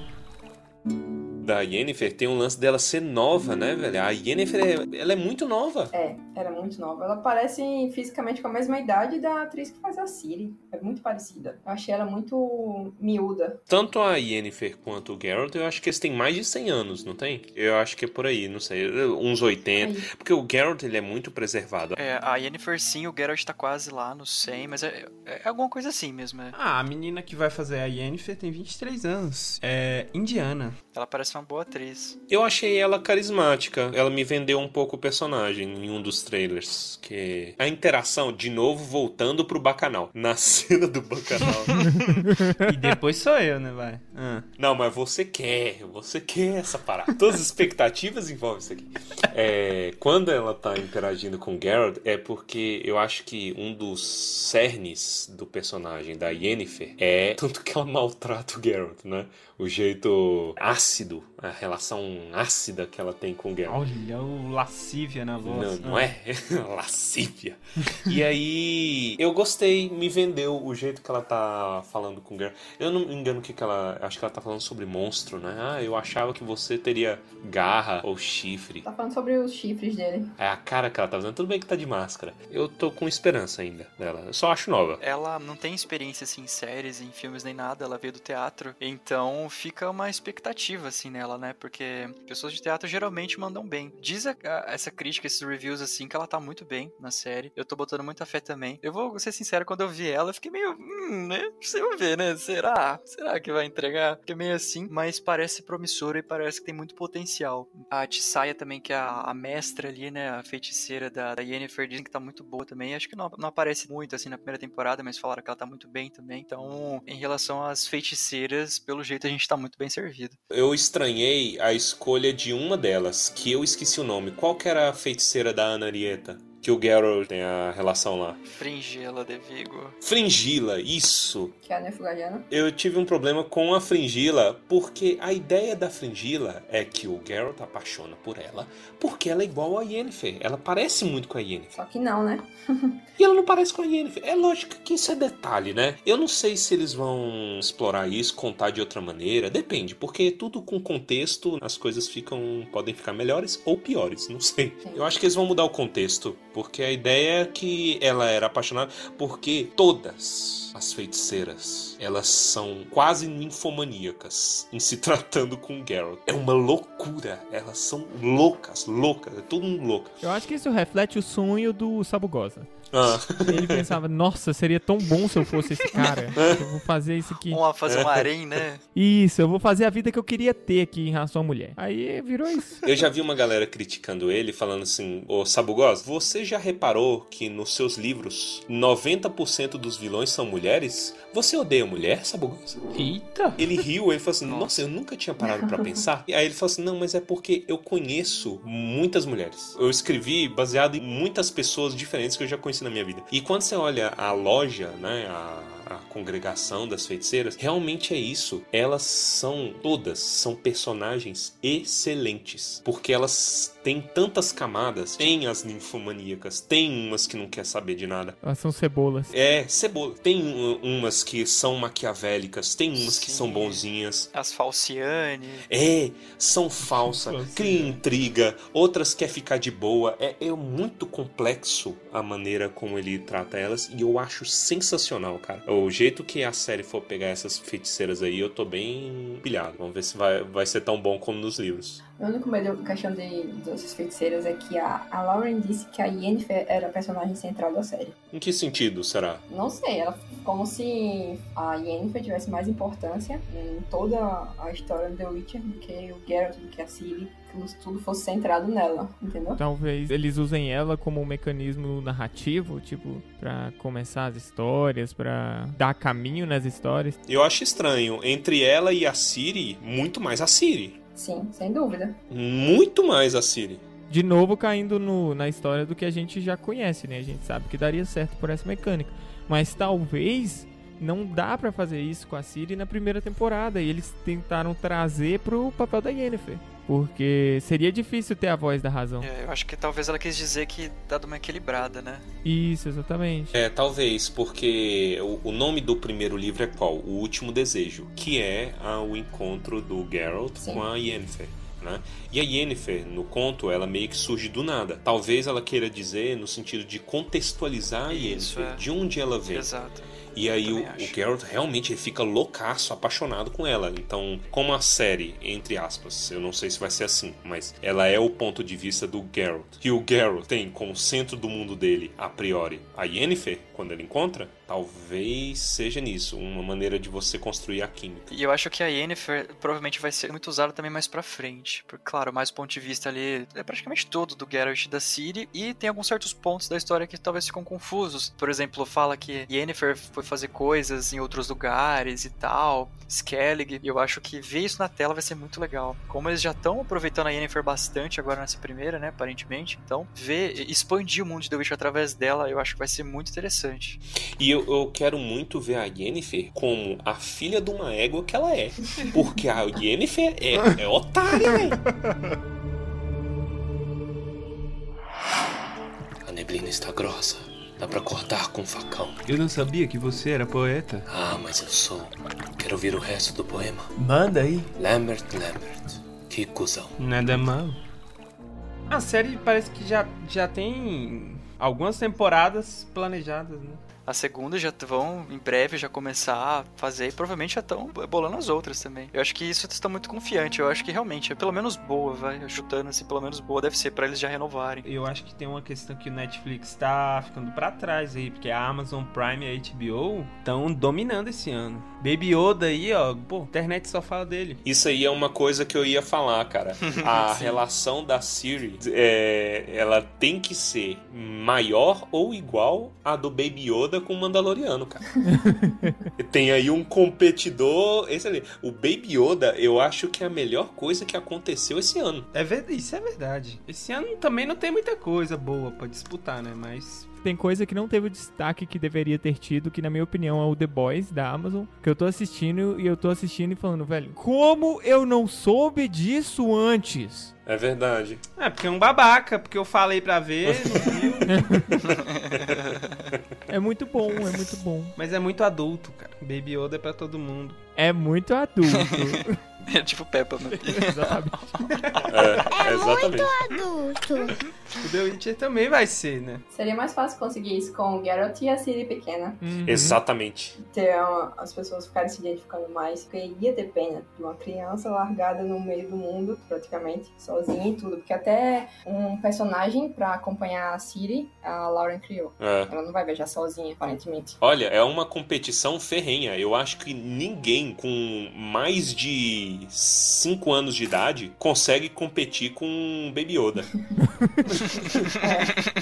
da Yennefer tem um lance dela ser nova, né, velho? A Yennefer, é, ela é muito nova. É, era muito nova. Ela parece fisicamente com a mesma idade da atriz que faz a Siri. É muito parecida. Eu achei ela muito miúda. Tanto a Yennefer quanto o Geralt, eu acho que eles têm mais de 100 anos, não tem? Eu acho que é por aí, não sei, uns 80. Aí. Porque o Geralt, ele é muito preservado. É, a Yennefer sim, o Geralt tá quase lá no 100, mas é, é alguma coisa assim mesmo. é. Ah, a menina que vai fazer a Yennefer tem 23 anos. É indiana. Ela parece uma boa atriz. Eu achei ela carismática. Ela me vendeu um pouco o personagem em um dos trailers. Que a interação, de novo, voltando pro bacanal. <laughs> Na cena <laughs> do bacanal. <laughs> E depois sou eu, né, vai? Ah. Não, mas você quer, você quer essa parada. Todas as expectativas envolvem isso aqui. É, quando ela tá interagindo com o Geralt, é porque eu acho que um dos cernes do personagem da Yennefer é tanto que ela maltrata o Geralt, né? O jeito ácido, a relação ácida que ela tem com o Geralt. Olha o lascívia na voz. Não, não é? <laughs> Lascívia. E aí, eu gostei, me vendeu o jeito que ela tá falando com o Geralt. Eu não me engano o que, que ela. Acho que ela tá falando sobre monstro, né? Ah, eu achava que você teria garra ou chifre. Tá falando sobre os chifres dele. É a cara que ela tá fazendo. Tudo bem que tá de máscara. Eu tô com esperança ainda dela. Eu só acho nova. Ela não tem experiência assim em séries, em filmes nem nada, ela veio do teatro. Então fica uma expectativa assim nela, né? Porque pessoas de teatro geralmente mandam bem. Diz a- a- essa crítica, esses reviews assim, que ela tá muito bem na série. Eu tô botando muita fé também. Eu vou ser sincero, quando eu vi ela, eu fiquei meio, hum, né? Vai ver, né? Será? Será que vai entregar? Fiquei meio assim, mas parece promissora e parece que tem muito potencial. A Tissaia também, que é a, a mestra ali, né? A feiticeira da, da Yennefer, dizem que tá muito boa também. Acho que não, não aparece muito assim na primeira temporada, mas falaram que ela tá muito bem também. Então, em relação às feiticeiras, pelo jeito a gente tá muito bem servido. Eu estranhei a escolha de uma delas, que eu esqueci o nome. Qual que era a feiticeira da Ana Arieta? Que o Geralt tem a relação lá. Fringila de Vigo. Fringila, isso. Que é a Nefugadiana. Eu tive um problema com a Fringila, porque a ideia da Fringila é que o Geralt apaixona por ela, porque ela é igual a Yennefer. Ela parece muito com a Yennefer. Só que não, né? <laughs> E ela não parece com a Yennefer. É lógico que isso é detalhe, né? Eu não sei se eles vão explorar isso, contar de outra maneira. Depende, porque tudo com contexto, as coisas ficam podem ficar melhores ou piores, não sei. Sim. Eu acho que eles vão mudar o contexto, porque a ideia é que ela era apaixonada, porque todas as feiticeiras, elas são quase ninfomaníacas em se <laughs> tratando com Geralt. É uma loucura. Elas são loucas, loucas. É todo mundo louco. Eu acho que isso reflete o sonho do Sabugosa. Ah. Ele pensava, nossa, seria tão bom se eu fosse esse cara. <laughs> Eu vou fazer isso aqui. Vamos fazer um harém, né? Isso, eu vou fazer a vida que eu queria ter aqui em relação à mulher. Aí virou isso. Eu já vi uma galera criticando ele, falando assim: Ô Sabugos, você já reparou que nos seus livros 90% dos vilões são mulheres? Você odeia mulher, Sabugos? Eita! Ele riu, ele falou assim: Nossa, eu nunca tinha parado pra pensar. E aí ele falou assim: Não, mas é porque eu conheço muitas mulheres. Eu escrevi baseado em muitas pessoas diferentes que eu já conheci na minha vida. E quando você olha a loja, né, a, a congregação das feiticeiras, realmente é isso. Elas são todas são personagens excelentes, porque elas têm tantas camadas. Tem as ninfomaníacas, tem umas que não quer saber de nada. Elas são cebolas. É, cebola. Tem um- umas que são maquiavélicas, tem umas que Sim. são bonzinhas. As Falciane. É, são falsas, Nossa, cria intriga, outras quer ficar de boa. É, é muito complexo a maneira como ele trata elas e eu acho sensacional, cara. O jeito que a série for pegar essas feiticeiras aí, eu tô bem pilhado. Vamos ver se vai, vai ser tão bom como nos livros. O único medo questão de, dessas feiticeiras é que a, a Lauren disse que a Yennefer era a personagem central da série. Em que sentido será? Não sei, ela como se a Yennefer tivesse mais importância em toda a história do The Witcher do que o Geralt, do que a Ciri, que tudo fosse centrado nela, entendeu? Talvez eles usem ela como um mecanismo narrativo, tipo, pra começar as histórias, pra dar caminho nas histórias. Eu acho estranho. Entre ela e a Siri, muito mais a Siri. Sim, sem dúvida. Muito mais a Siri. De novo caindo no- na história do que a gente já conhece, né? A gente sabe que daria certo por essa mecânica. Mas talvez não dá pra fazer isso com a Ciri na primeira temporada. E eles tentaram trazer pro papel da Yennefer. Porque seria difícil ter a voz da razão. É, eu acho que talvez ela quis dizer que dado uma equilibrada, né? Isso, exatamente. É, talvez, porque o, o nome do primeiro livro é qual? O Último Desejo, que é a- o encontro do Geralt Sim. com a Yennefer. Né? E a Yennefer, no conto, ela meio que surge do nada. Talvez ela queira dizer no sentido de contextualizar a Isso, Yennefer, é. de onde ela veio. Exato. E aí o, o. Geralt realmente ele fica loucaço, apaixonado com ela. Então, como a série, entre aspas, eu não sei se vai ser assim, mas ela é o ponto de vista do Geralt. E o Geralt tem como centro do mundo dele, a priori, a Yennefer, quando ele encontra, talvez seja nisso, uma maneira de você construir a química. E eu acho que a Yennefer provavelmente vai ser muito usada também mais pra frente. Porque, claro, mais o ponto de vista ali é praticamente todo do Geralt e da Ciri. E tem alguns certos pontos da história que talvez ficam confusos. Por exemplo, fala que Yennefer foi fazer coisas em outros lugares e tal. Skellig. E eu acho que ver isso na tela vai ser muito legal. Como eles já estão aproveitando a Yennefer bastante agora nessa primeira, né? Aparentemente. Então, ver, expandir o mundo de The Witcher através dela, eu acho que vai ser muito interessante. E eu, eu quero muito ver a Yennefer como a filha de uma égua que ela é. Porque a Yennefer é, é otária, velho. A neblina está grossa. Dá pra cortar com um facão. Eu não sabia que você era poeta. Ah, mas eu sou. Quero ouvir o resto do poema. Manda aí. Lambert, Lambert. Que cuzão. Nada mal. A série parece que já, já tem algumas temporadas planejadas, né? A segunda já vão em breve já começar a fazer e provavelmente já estão bolando as outras também. Eu acho que isso está muito confiante. Eu acho que realmente é pelo menos boa, vai. Chutando assim, pelo menos boa deve ser pra eles já renovarem. Eu acho que tem uma questão que o Netflix tá ficando pra trás aí, porque a Amazon Prime e a HBO estão dominando esse ano. Baby Yoda aí, ó, pô, a internet só fala dele. Isso aí é uma coisa que eu ia falar, cara. <laughs> A relação da Siri, é, ela tem que ser maior ou igual à do Baby Yoda com o Mandaloriano, cara. <laughs> tem aí um competidor excelente. O Baby Yoda, eu acho que é a melhor coisa que aconteceu esse ano. É ver- isso é verdade. Esse ano também não tem muita coisa boa pra disputar, né? Mas Tem coisa que não teve o destaque que deveria ter tido, que na minha opinião é o The Boys da Amazon, que eu tô assistindo e eu tô assistindo e falando, velho, como eu não soube disso antes? É verdade. é porque é um babaca, porque eu falei pra ver, não <laughs> viu. <laughs> É muito bom, é muito bom. mas é muito adulto, cara. Baby Yoda é pra todo mundo. É muito adulto. <laughs> É tipo Peppa, <laughs> né? sabe? É, exatamente. adulto. <laughs> O The Witcher também vai ser, né? Seria mais fácil conseguir isso com o Geralt e a Ciri pequena. Uhum. Exatamente. Ter uma- as pessoas ficarem se identificando mais. Porque ia ter pena de uma criança largada no meio do mundo, praticamente, sozinha e tudo. Porque até um personagem pra acompanhar a Ciri, a Lauren criou. É. Ela não vai viajar sozinha, aparentemente. Olha, é uma competição ferrenha. Eu acho que ninguém com mais de 5 anos de idade consegue competir com um Baby Yoda. <laughs>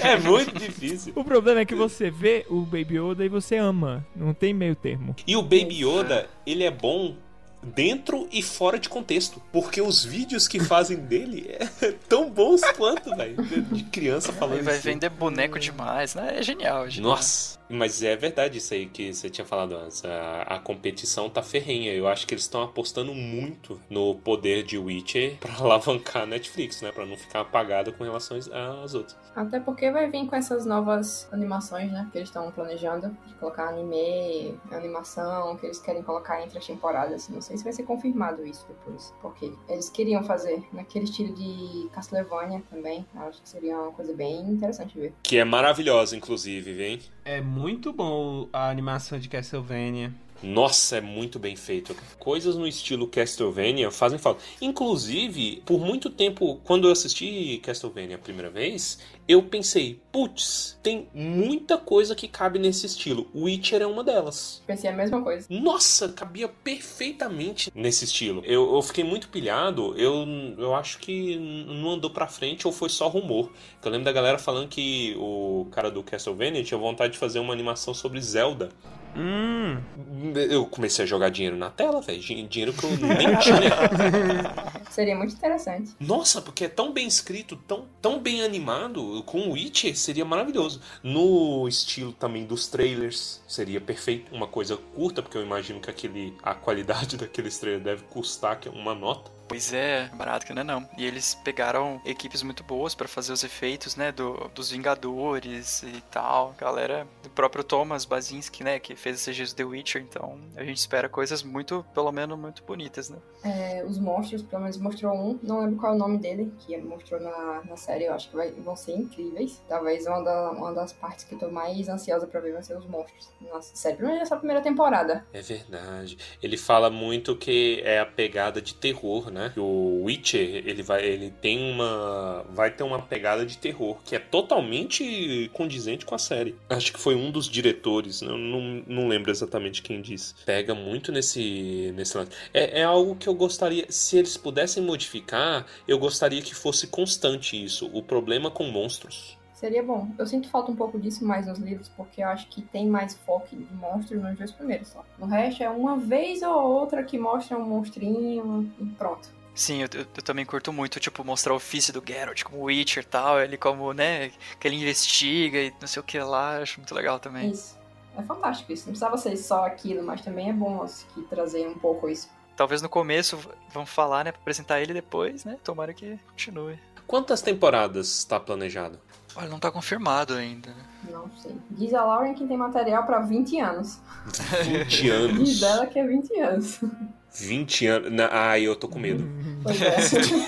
é muito difícil. O problema é que você vê o Baby Yoda e você ama. Não tem meio termo. E o Baby Yoda, ele é bom dentro e fora de contexto. Porque os vídeos que fazem dele é <laughs> tão bons quanto, velho. De criança falando Ele vai isso. vender boneco demais, né? É genial, é genial. Nossa, mas é verdade isso aí que você tinha falado antes. A, a competição tá ferrenha. Eu acho que eles estão apostando muito no poder de Witcher <laughs> pra alavancar a Netflix, né? Pra não ficar apagado com relação às outras. Até porque vai vir com essas novas animações, né? Que eles estão planejando. De colocar anime, animação, que eles querem colocar entre as temporadas. Não sei se vai ser confirmado isso depois. Porque eles queriam fazer naquele estilo de Castlevania também. Acho que seria uma coisa bem interessante ver. Que é maravilhosa, inclusive, hein? É muito bom a animação de Castlevania. Nossa, é muito bem feito. Coisas no estilo Castlevania fazem falta. Inclusive, por muito tempo, quando eu assisti Castlevania a primeira vez, eu pensei, putz, tem muita coisa que cabe nesse estilo. Witcher é uma delas. Pensei a mesma coisa. Nossa, cabia perfeitamente nesse estilo. Eu, eu fiquei muito pilhado. Eu, eu acho que não andou pra frente ou foi só rumor. Eu lembro da galera falando que o cara do Castlevania tinha vontade de fazer uma animação sobre Zelda. Hum, Eu comecei a jogar dinheiro na tela, velho. Din- Dinheiro que eu nem tinha. <laughs> Seria muito interessante. Nossa, porque é tão bem escrito, tão, tão bem animado, com o Witcher seria maravilhoso. No estilo também dos trailers, seria perfeito. Uma coisa curta, porque eu imagino que aquele, a qualidade <laughs> daqueles trailers deve custar é uma nota. Pois é, barato que não é não. E eles pegaram equipes muito boas para fazer os efeitos, né, do, dos Vingadores e tal. Galera, do próprio Thomas Basinski, né, que fez esses dias The Witcher, então a gente espera coisas muito, pelo menos, muito bonitas, né? É, os monstros, pelo menos mostrou um, não lembro qual é o nome dele, que mostrou na, na série, eu acho que vai, vão ser incríveis. Talvez uma, da, uma das partes que eu tô mais ansiosa pra ver vai ser os monstros. Nossa, sério, pelo menos nessa primeira temporada. É verdade. Ele fala muito que é a pegada de terror, né? O Witcher, ele vai, ele tem uma, vai ter uma pegada de terror que é totalmente condizente com a série. Acho que foi um dos diretores, né? não, não lembro exatamente quem disse. Pega muito nesse, nesse lance. É, é algo que eu gostaria, se eles pudessem modificar, eu gostaria que fosse constante isso. O problema com monstros. Seria bom. Eu sinto falta um pouco disso mais nos livros, porque eu acho que tem mais foco de monstros nos dois primeiros só. No resto é uma vez ou outra que mostra um monstrinho e pronto. Sim, eu, eu, eu, também curto muito, tipo, mostrar o ofício do Geralt como Witcher e tal, ele como, né, que ele investiga e não sei o que lá, acho muito legal também. Isso. É fantástico isso. Não precisava ser só aquilo, mas também é bom que trazer um pouco isso. Talvez no começo vão falar, né, pra apresentar ele depois, né, tomara que continue. Quantas temporadas está planejado? Olha, não tá confirmado ainda. né? Não sei. Diz a Lauren que tem material pra 20 anos. 20 <laughs> anos. Diz dela que é 20 anos. 20 anos. Na- Ai, eu tô com medo. Pois é.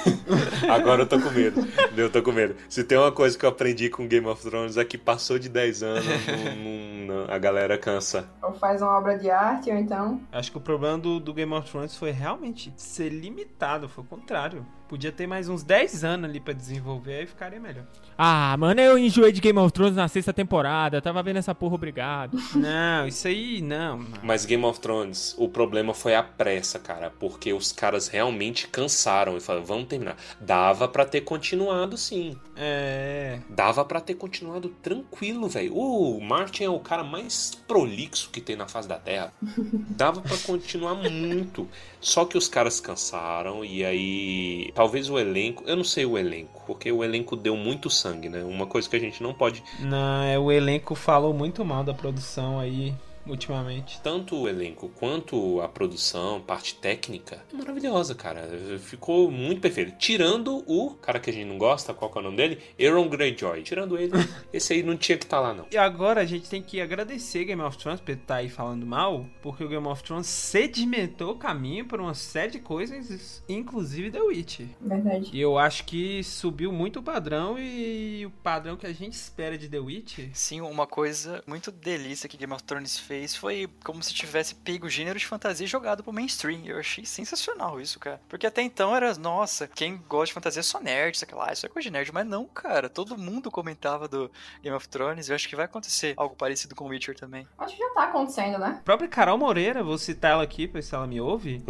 <laughs> Agora eu tô com medo. Eu tô com medo. Se tem uma coisa que eu aprendi com Game of Thrones é que passou de 10 anos, não- não- não- a galera cansa. ou faz uma obra de arte, ou então. Acho que o problema do, do Game of Thrones foi realmente ser limitado, foi o contrário. Podia ter mais uns 10 anos ali pra desenvolver, aí ficaria melhor. Ah, mano, eu enjoei de Game of Thrones na sexta temporada. Tava vendo essa porra, obrigado. <laughs> Não, isso aí não. não. Mas Game of Thrones, o problema foi a pressa, cara. Porque os caras realmente cansaram e falaram, vamos terminar. Dava pra ter continuado, sim. É. Dava pra ter continuado tranquilo, velho. O Martin é o cara mais prolixo que tem na face da Terra. <laughs> Dava pra continuar muito. Só que os caras cansaram e aí talvez o elenco, eu não sei o elenco, porque o elenco deu muito sangue, né? Uma coisa que a gente não pode Não, é, o elenco falou muito mal da produção aí ultimamente. tanto o elenco quanto a produção, parte técnica, é maravilhosa, cara. Ficou muito perfeito. Tirando o cara que a gente não gosta, qual que é o nome dele? Aaron Greyjoy. Tirando ele, <laughs> esse aí não tinha que estar lá, não. E agora a gente tem que agradecer Game of Thrones por estar aí falando mal, porque o Game of Thrones sedimentou o caminho para uma série de coisas, inclusive The Witch. Verdade. E eu acho que subiu muito o padrão e o padrão que a gente espera de The Witch. Sim, uma coisa muito delícia que Game of Thrones fez foi como se tivesse pego o gênero de fantasia e jogado pro mainstream. Eu achei sensacional isso, cara. Porque até então era, nossa, quem gosta de fantasia é só nerd, sei lá, isso é coisa de nerd. Mas não, cara, todo mundo comentava do Game of Thrones. Eu acho que vai acontecer algo parecido com Witcher também. Acho que já tá acontecendo, né? A própria Carol Moreira, vou citar ela aqui pra ver se ela me ouve.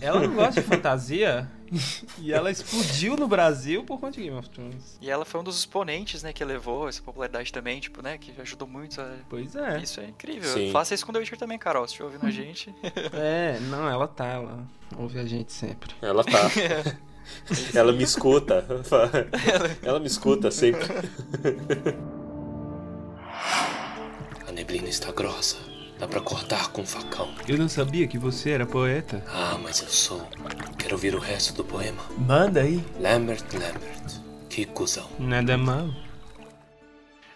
ela não gosta de <laughs> fantasia <laughs> e ela explodiu no Brasil por conta de Game of Thrones. E ela foi um dos exponentes, né, que levou essa popularidade também, tipo, né, que ajudou muito a... Pois é. Isso é incrível. Sim. Faça isso com The Witcher também, Carol, se ouvindo a <laughs> gente. É, não, ela tá, ela ouve a gente sempre. Ela tá. <laughs> Ela me escuta. Ela me escuta sempre. A neblina está grossa. Dá pra cortar com um facão. Eu não sabia que você era poeta. Ah, mas eu sou. Quero ouvir o resto do poema. Manda aí. Lambert, Lambert. Que cuzão. Nada mal.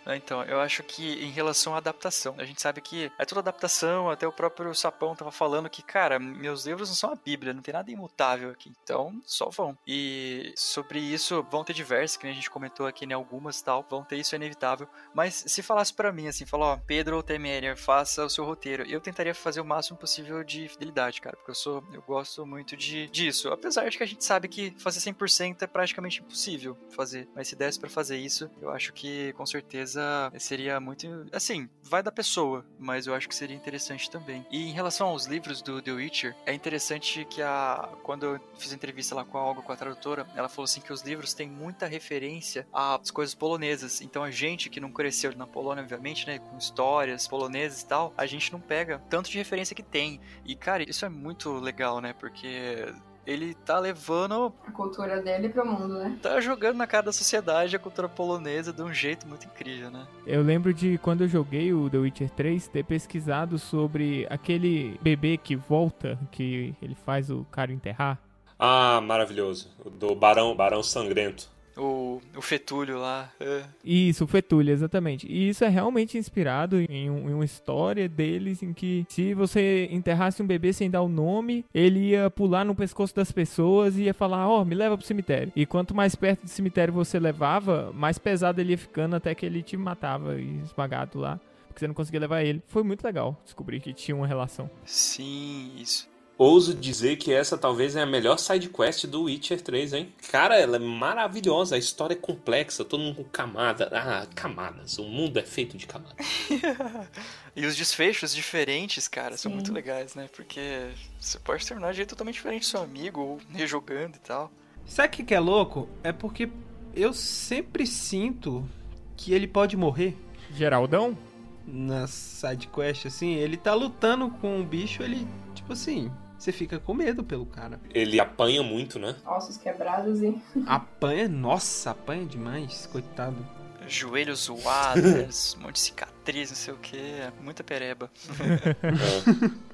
Ah, Então, eu acho que em relação à adaptação, a gente sabe que é toda adaptação, até o próprio Sapão tava falando que, cara, meus livros não são a Bíblia, não tem nada imutável aqui, então só vão. E sobre isso, vão ter diversas, que a gente comentou aqui, né, algumas tal, vão ter isso é inevitável, mas se falasse pra mim, assim, falou, ó, Pedro Temeria, faça o seu roteiro, eu tentaria fazer o máximo possível de fidelidade, cara, porque eu sou, eu gosto muito de, disso, apesar de que a gente sabe que fazer 100% é praticamente impossível fazer, mas se desse pra fazer isso, eu acho que com certeza seria muito. Assim, vai da pessoa, mas eu acho que seria interessante também. E em relação aos livros do The Witcher, é interessante que a. Quando eu fiz entrevista lá com a Olga, com a tradutora, ela falou assim que os livros têm muita referência às coisas polonesas. Então a gente que não cresceu na Polônia, obviamente, né, com histórias polonesas e tal, a gente não pega tanto de referência que tem. E cara, isso é muito legal, né? Porque ele tá levando A cultura dele pro mundo, né? tá jogando na cara da sociedade a cultura polonesa de um jeito muito incrível, né? Eu lembro de quando eu joguei o The Witcher 3 ter pesquisado sobre aquele bebê que volta, que ele faz o cara enterrar. Ah, maravilhoso. O Do Barão, Barão Sangrento. O, o fetúlio lá. é. Isso, o Fetulha, exatamente. E isso é realmente inspirado em, um- em uma história deles em que se você enterrasse um bebê sem dar o nome, ele ia pular no pescoço das pessoas e ia falar, ó, me leva pro cemitério. E quanto mais perto do cemitério você levava, mais pesado ele ia ficando até que ele te matava e esmagado lá. Porque você não conseguia levar ele. Foi muito legal descobrir que tinha uma relação. Sim, isso. Ouso dizer que essa talvez é a melhor side quest do Witcher 3, hein? Cara, ela é maravilhosa, a história é complexa, todo mundo com camada. Ah, camadas. O mundo é feito de camadas. <laughs> E os desfechos diferentes, cara, são Sim. muito legais, né? Porque você pode terminar de jeito totalmente diferente do seu amigo, ou rejogando e tal. Sabe o que, que é louco? É porque eu sempre sinto que ele pode morrer Geraldão? na side quest, assim. Ele tá lutando com um bicho, ele, tipo assim, você fica com medo pelo cara. Ele apanha muito, né? Ossos quebrados e. <laughs> Apanha, nossa, apanha demais, coitado. Joelhos zoados, <laughs> um monte de cicatriz, não sei o que, muita pereba.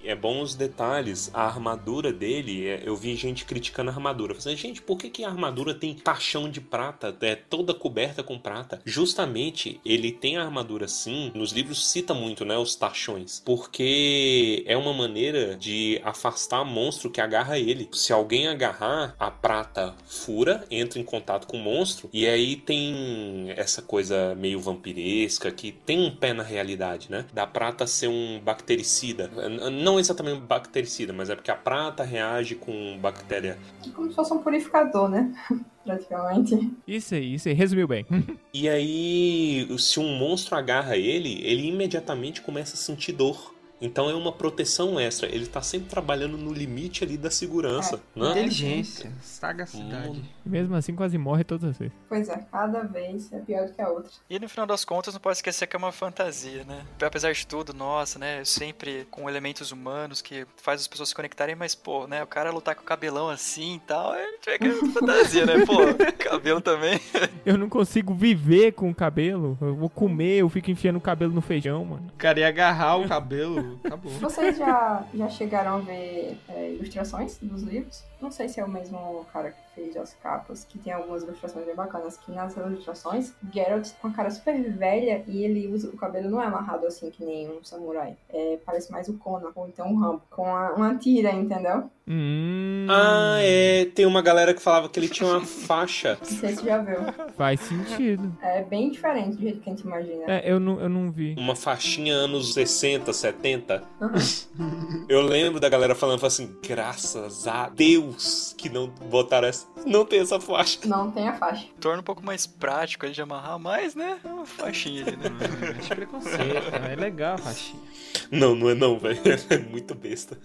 É bom os detalhes. A armadura dele, é- eu vi gente criticando a armadura. Falando, gente, por que, que a armadura tem tachão de prata? É toda coberta com prata. Justamente, ele tem a armadura assim. Nos livros cita muito, né? Os tachões. Porque é uma maneira de afastar monstro que agarra ele. Se alguém agarrar, a prata fura, entra em contato com o monstro. E aí tem essa coisa meio vampiresca que tem um pé na realidade, né? Da prata ser um bactericida. Não exatamente um bactericida, mas é porque a prata reage com bactéria. É como se fosse um purificador, né? <laughs> Praticamente. Isso aí, isso aí. Resumiu bem. <laughs> E aí, se um monstro agarra ele, ele imediatamente começa a sentir dor. Então é uma proteção extra. Ele tá sempre trabalhando no limite ali da segurança, né? Inteligência, sagacidade. Hum. Mesmo assim, quase morre todas as vezes. Pois é, cada vez é pior do que a outra. E no final das contas, não pode esquecer que é uma fantasia, né? Apesar de tudo, nossa, né? Sempre com elementos humanos que faz as pessoas se conectarem, mas, pô, né? O cara lutar com o cabelão assim e tal, é tiver que é <laughs> fantasia, né? Pô, cabelo também. <laughs> Eu não consigo viver com o cabelo. Eu vou comer, eu fico enfiando o cabelo no feijão, mano. O cara ia agarrar o cabelo, acabou. Vocês já, já chegaram a ver é, ilustrações dos livros? Não sei se é o mesmo cara que fez as capas, que tem algumas ilustrações bem bacanas. Que nas ilustrações, Geralt com a cara super velha e ele usa. O cabelo não é amarrado assim que nem um samurai. É, parece mais o Conan, ou então o Rambo. Com a- uma tira, entendeu? Hum, Ah, é. Tem uma galera que falava que ele tinha uma <laughs> faixa. Não sei se já viu. faz sentido. É bem diferente do jeito que a gente imagina. É, eu não, eu não vi. Uma faixinha anos 60, 70. Uhum. Eu lembro da galera falando falando assim: graças a Deus que não botaram essa. Não tem essa faixa. Não tem a faixa. Torna um pouco mais prático ali de amarrar mais, né? É uma faixinha ali, né? <laughs> Acho preconceito, né? é legal a faixinha. Não, não é não, velho. <laughs> É muito besta.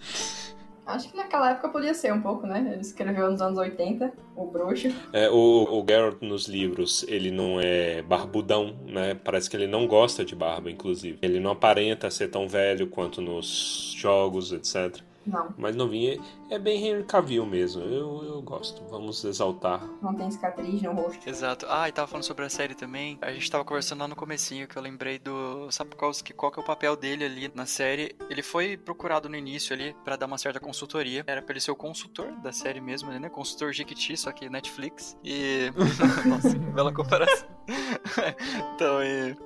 Acho que naquela época podia ser um pouco, né? Ele escreveu nos anos 80, o bruxo. É, o, o Geralt nos livros, ele não é barbudão, né? Parece que ele não gosta de barba, inclusive. Ele não aparenta ser tão velho quanto nos jogos, etc. Não, Mas novinho é, é bem Henry Cavill mesmo. Eu, eu gosto. Vamos exaltar. não tem cicatriz no rosto. Exato. Ah, e tava falando sobre a série também. A gente tava conversando lá no comecinho, que eu lembrei do Sapkowski, qual que é o papel dele ali na série. Ele foi procurado no início ali pra dar uma certa consultoria. Era pra ele ser o consultor da série mesmo, né? Consultor Jiquiti, só que Netflix. E... <laughs> Nossa, bela comparação. <laughs> então, e...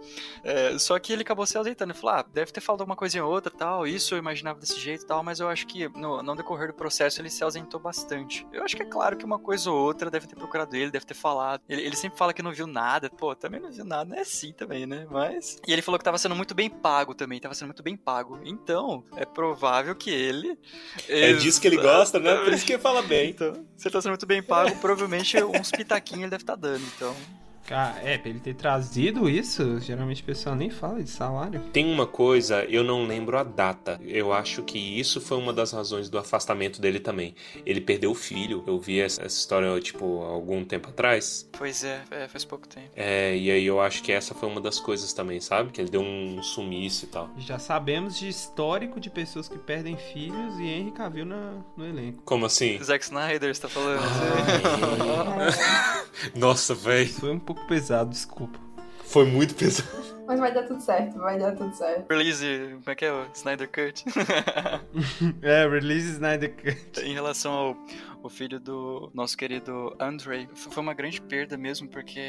é, só que ele acabou se azeitando. Ele falou, ah, deve ter falado alguma coisinha ou outra tal. Isso eu imaginava desse jeito e tal, mas eu acho que no, no decorrer do processo ele se ausentou bastante. Eu acho que é claro que uma coisa ou outra deve ter procurado ele, deve ter falado. Ele, ele sempre fala que não viu nada. Pô, também não viu nada, não é assim também, né? Mas. E ele falou que tava sendo muito bem pago também, tava sendo muito bem pago. Então, é provável que ele. É disso que ele gosta, né? Por isso que ele fala bem. Então, se ele tá sendo muito bem pago, provavelmente uns pitaquinhos ele deve estar dando, então. Cara, é, pra ele ter trazido isso, geralmente o pessoal nem fala de salário. Tem uma coisa, eu não lembro a data. Eu acho que isso foi uma das razões do afastamento dele também. Ele perdeu o filho. Eu vi essa essa história, tipo, algum tempo atrás. Pois é, é, faz pouco tempo. É, e aí eu acho que essa foi uma das coisas também, sabe? Que ele deu um sumiço e tal. Já sabemos de histórico de pessoas que perdem filhos e Henry Cavill na, no elenco. Como assim? Zack Snyder, você tá falando? <laughs> Nossa, velho. Foi um pouco pesado, desculpa. Foi muito pesado. <laughs> Mas vai dar tudo certo, vai dar tudo certo. Release, como é que é o Snyder Cut? <laughs> É, release Snyder Cut. em relação ao o filho do nosso querido Andre. Foi uma grande perda mesmo, porque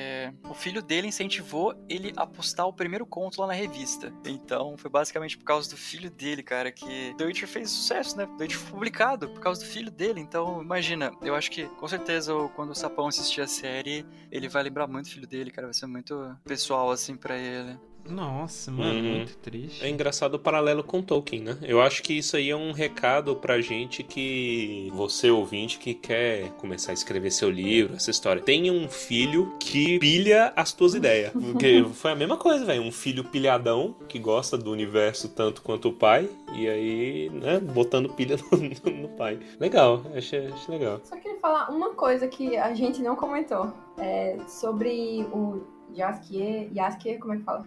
o filho dele incentivou ele a postar o primeiro conto lá na revista. Então, foi basicamente por causa do filho dele, cara, que The Witcher fez sucesso, né? The Witcher foi publicado por causa do filho dele. Então, imagina, eu acho que com certeza quando o Sapão assistir a série, ele vai lembrar muito do filho dele, cara. Vai ser muito pessoal assim para ele. Nossa, mano, Uhum. muito triste. É engraçado o paralelo com Tolkien, né? Eu acho que isso aí é um recado pra gente que você ouvinte que quer começar a escrever seu livro, essa história. Tenha um filho que pilha as tuas ideias. <laughs> Porque foi a mesma coisa, velho. Um filho pilhadão que gosta do universo tanto quanto o pai. E aí, né, botando pilha <laughs> no, no pai. Legal, achei, achei legal. Só queria falar uma coisa que a gente não comentou. É sobre o Jaskier. Jaskier, como é que fala?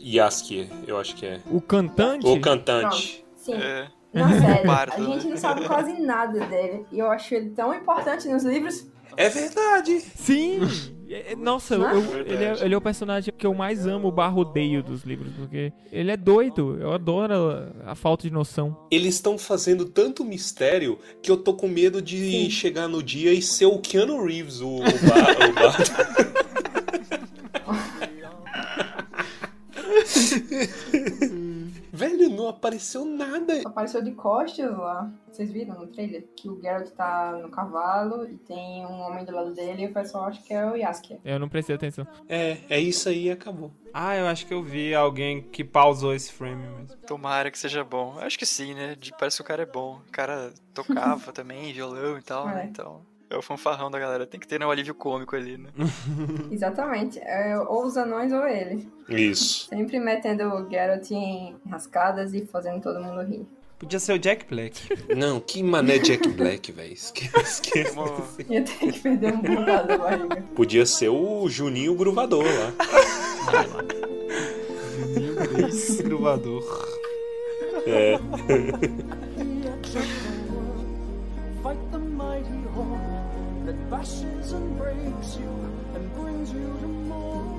Yaskier, eu acho que é. O cantante? O cantante. Sim. É. Na <laughs> série, Bardo, a gente né? não sabe quase nada dele. E eu acho ele tão importante nos livros. É verdade. Sim! É, é, Nossa, Não é? eu- ele, é, ele é o personagem que eu mais amo, barra odeio dos livros, porque ele é doido. Eu adoro a, a falta de noção. Eles estão fazendo tanto mistério que eu tô com medo de Sim. chegar no dia e ser o Keanu Reeves, o, o, bar, o bardo. <laughs> <laughs> Velho, não apareceu nada. Apareceu de costas lá. Vocês viram no trailer? Que o Geralt tá no cavalo e tem um homem do lado dele e o pessoal acha que é o Jaskier. Eu não prestei atenção. É, é isso aí e acabou. Ah, eu acho que eu vi alguém que pausou esse frame mesmo. Tomara que seja bom. Acho que sim, né? De- Parece que o cara é bom. O cara tocava <laughs> também, violão e tal, né? É. Então. É o fanfarrão da galera. Tem que ter né, um alívio cômico ali, né? <laughs> Exatamente. É, ou os anões ou ele. Isso. Sempre metendo o Geralt em rascadas e fazendo todo mundo rir. Podia ser o Jack Black. <laughs> Não, que mané Jack Black, velho. Esquece, <laughs> Ia ter que perder um bocado da barriga. Podia ser o Juninho Gruvador lá. Esse gruvador. É. Fight the mighty horn that bashes and breaks you and brings you to more.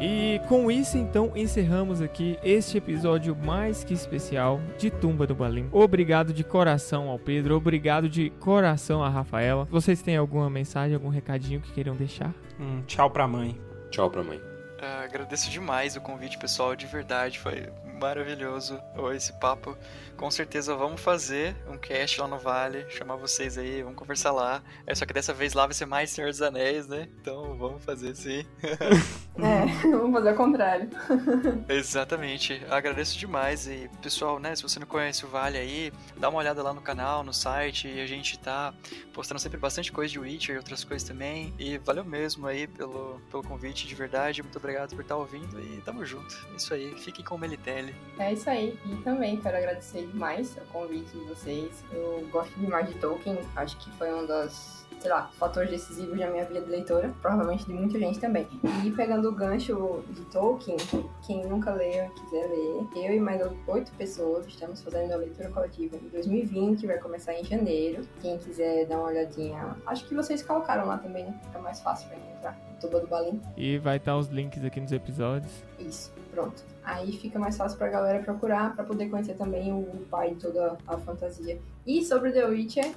E com isso, então, encerramos aqui este episódio mais que especial de Tumba do Balim. Obrigado de coração ao Pedro, obrigado de coração à Rafaela. Vocês têm alguma mensagem, algum recadinho que queiram deixar? Hum, tchau pra mãe. Tchau pra mãe. Ah, agradeço demais o convite, pessoal, de verdade, foi maravilhoso esse papo. Com certeza vamos fazer um cast lá no Vale, chamar vocês aí, vamos conversar lá. É só que dessa vez lá vai ser mais Senhor dos Anéis, né? Então vamos fazer sim. <laughs> É, vamos fazer o contrário. <laughs> Exatamente. Agradeço demais e pessoal, né, se você não conhece o Vale aí, dá uma olhada lá no canal, no site, e a gente tá postando sempre bastante coisa de Witcher e outras coisas também. E valeu mesmo aí pelo, pelo convite de verdade. Muito obrigado por estar ouvindo e tamo junto. Isso aí, fiquem com o Melitelli. É isso aí. E também quero agradecer demais o convite de vocês. Eu gosto demais de Tolkien. Acho que foi um dos, sei lá, fatores decisivos da minha vida de leitora. Provavelmente de muita gente também. E pegando o gancho de Tolkien, quem nunca leu, quiser ler, eu e mais oito pessoas estamos fazendo a leitura coletiva em 2020. Vai começar em janeiro. Quem quiser dar uma olhadinha, acho que vocês colocaram lá também, né? Fica mais fácil pra encontrar. Tuba do Balim. E vai estar os links aqui nos episódios. Isso, pronto. Aí fica mais fácil pra galera procurar, pra poder conhecer também o pai de toda a fantasia. E sobre The Witcher,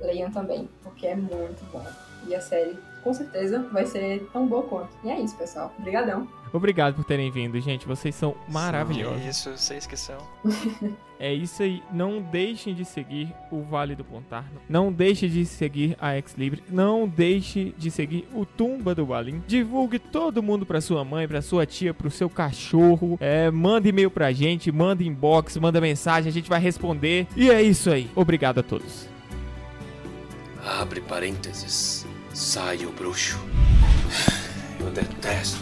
leiam também, porque é muito bom. E a série, com certeza, vai ser tão boa quanto. E é isso, pessoal. Obrigadão. Obrigado por terem vindo, gente. Vocês são maravilhosos. Que isso, vocês que são. É isso aí. Não deixem de seguir o Vale do Pontarno. Não deixe de seguir a Ex Libre. Não deixe de seguir o Tumba do Balim. Divulgue todo mundo pra sua mãe, pra sua tia, pro seu cachorro. É, manda e-mail pra gente, manda inbox, manda mensagem, a gente vai responder. E é isso aí. Obrigado a todos. Abre parênteses. Sai o bruxo. Eu detesto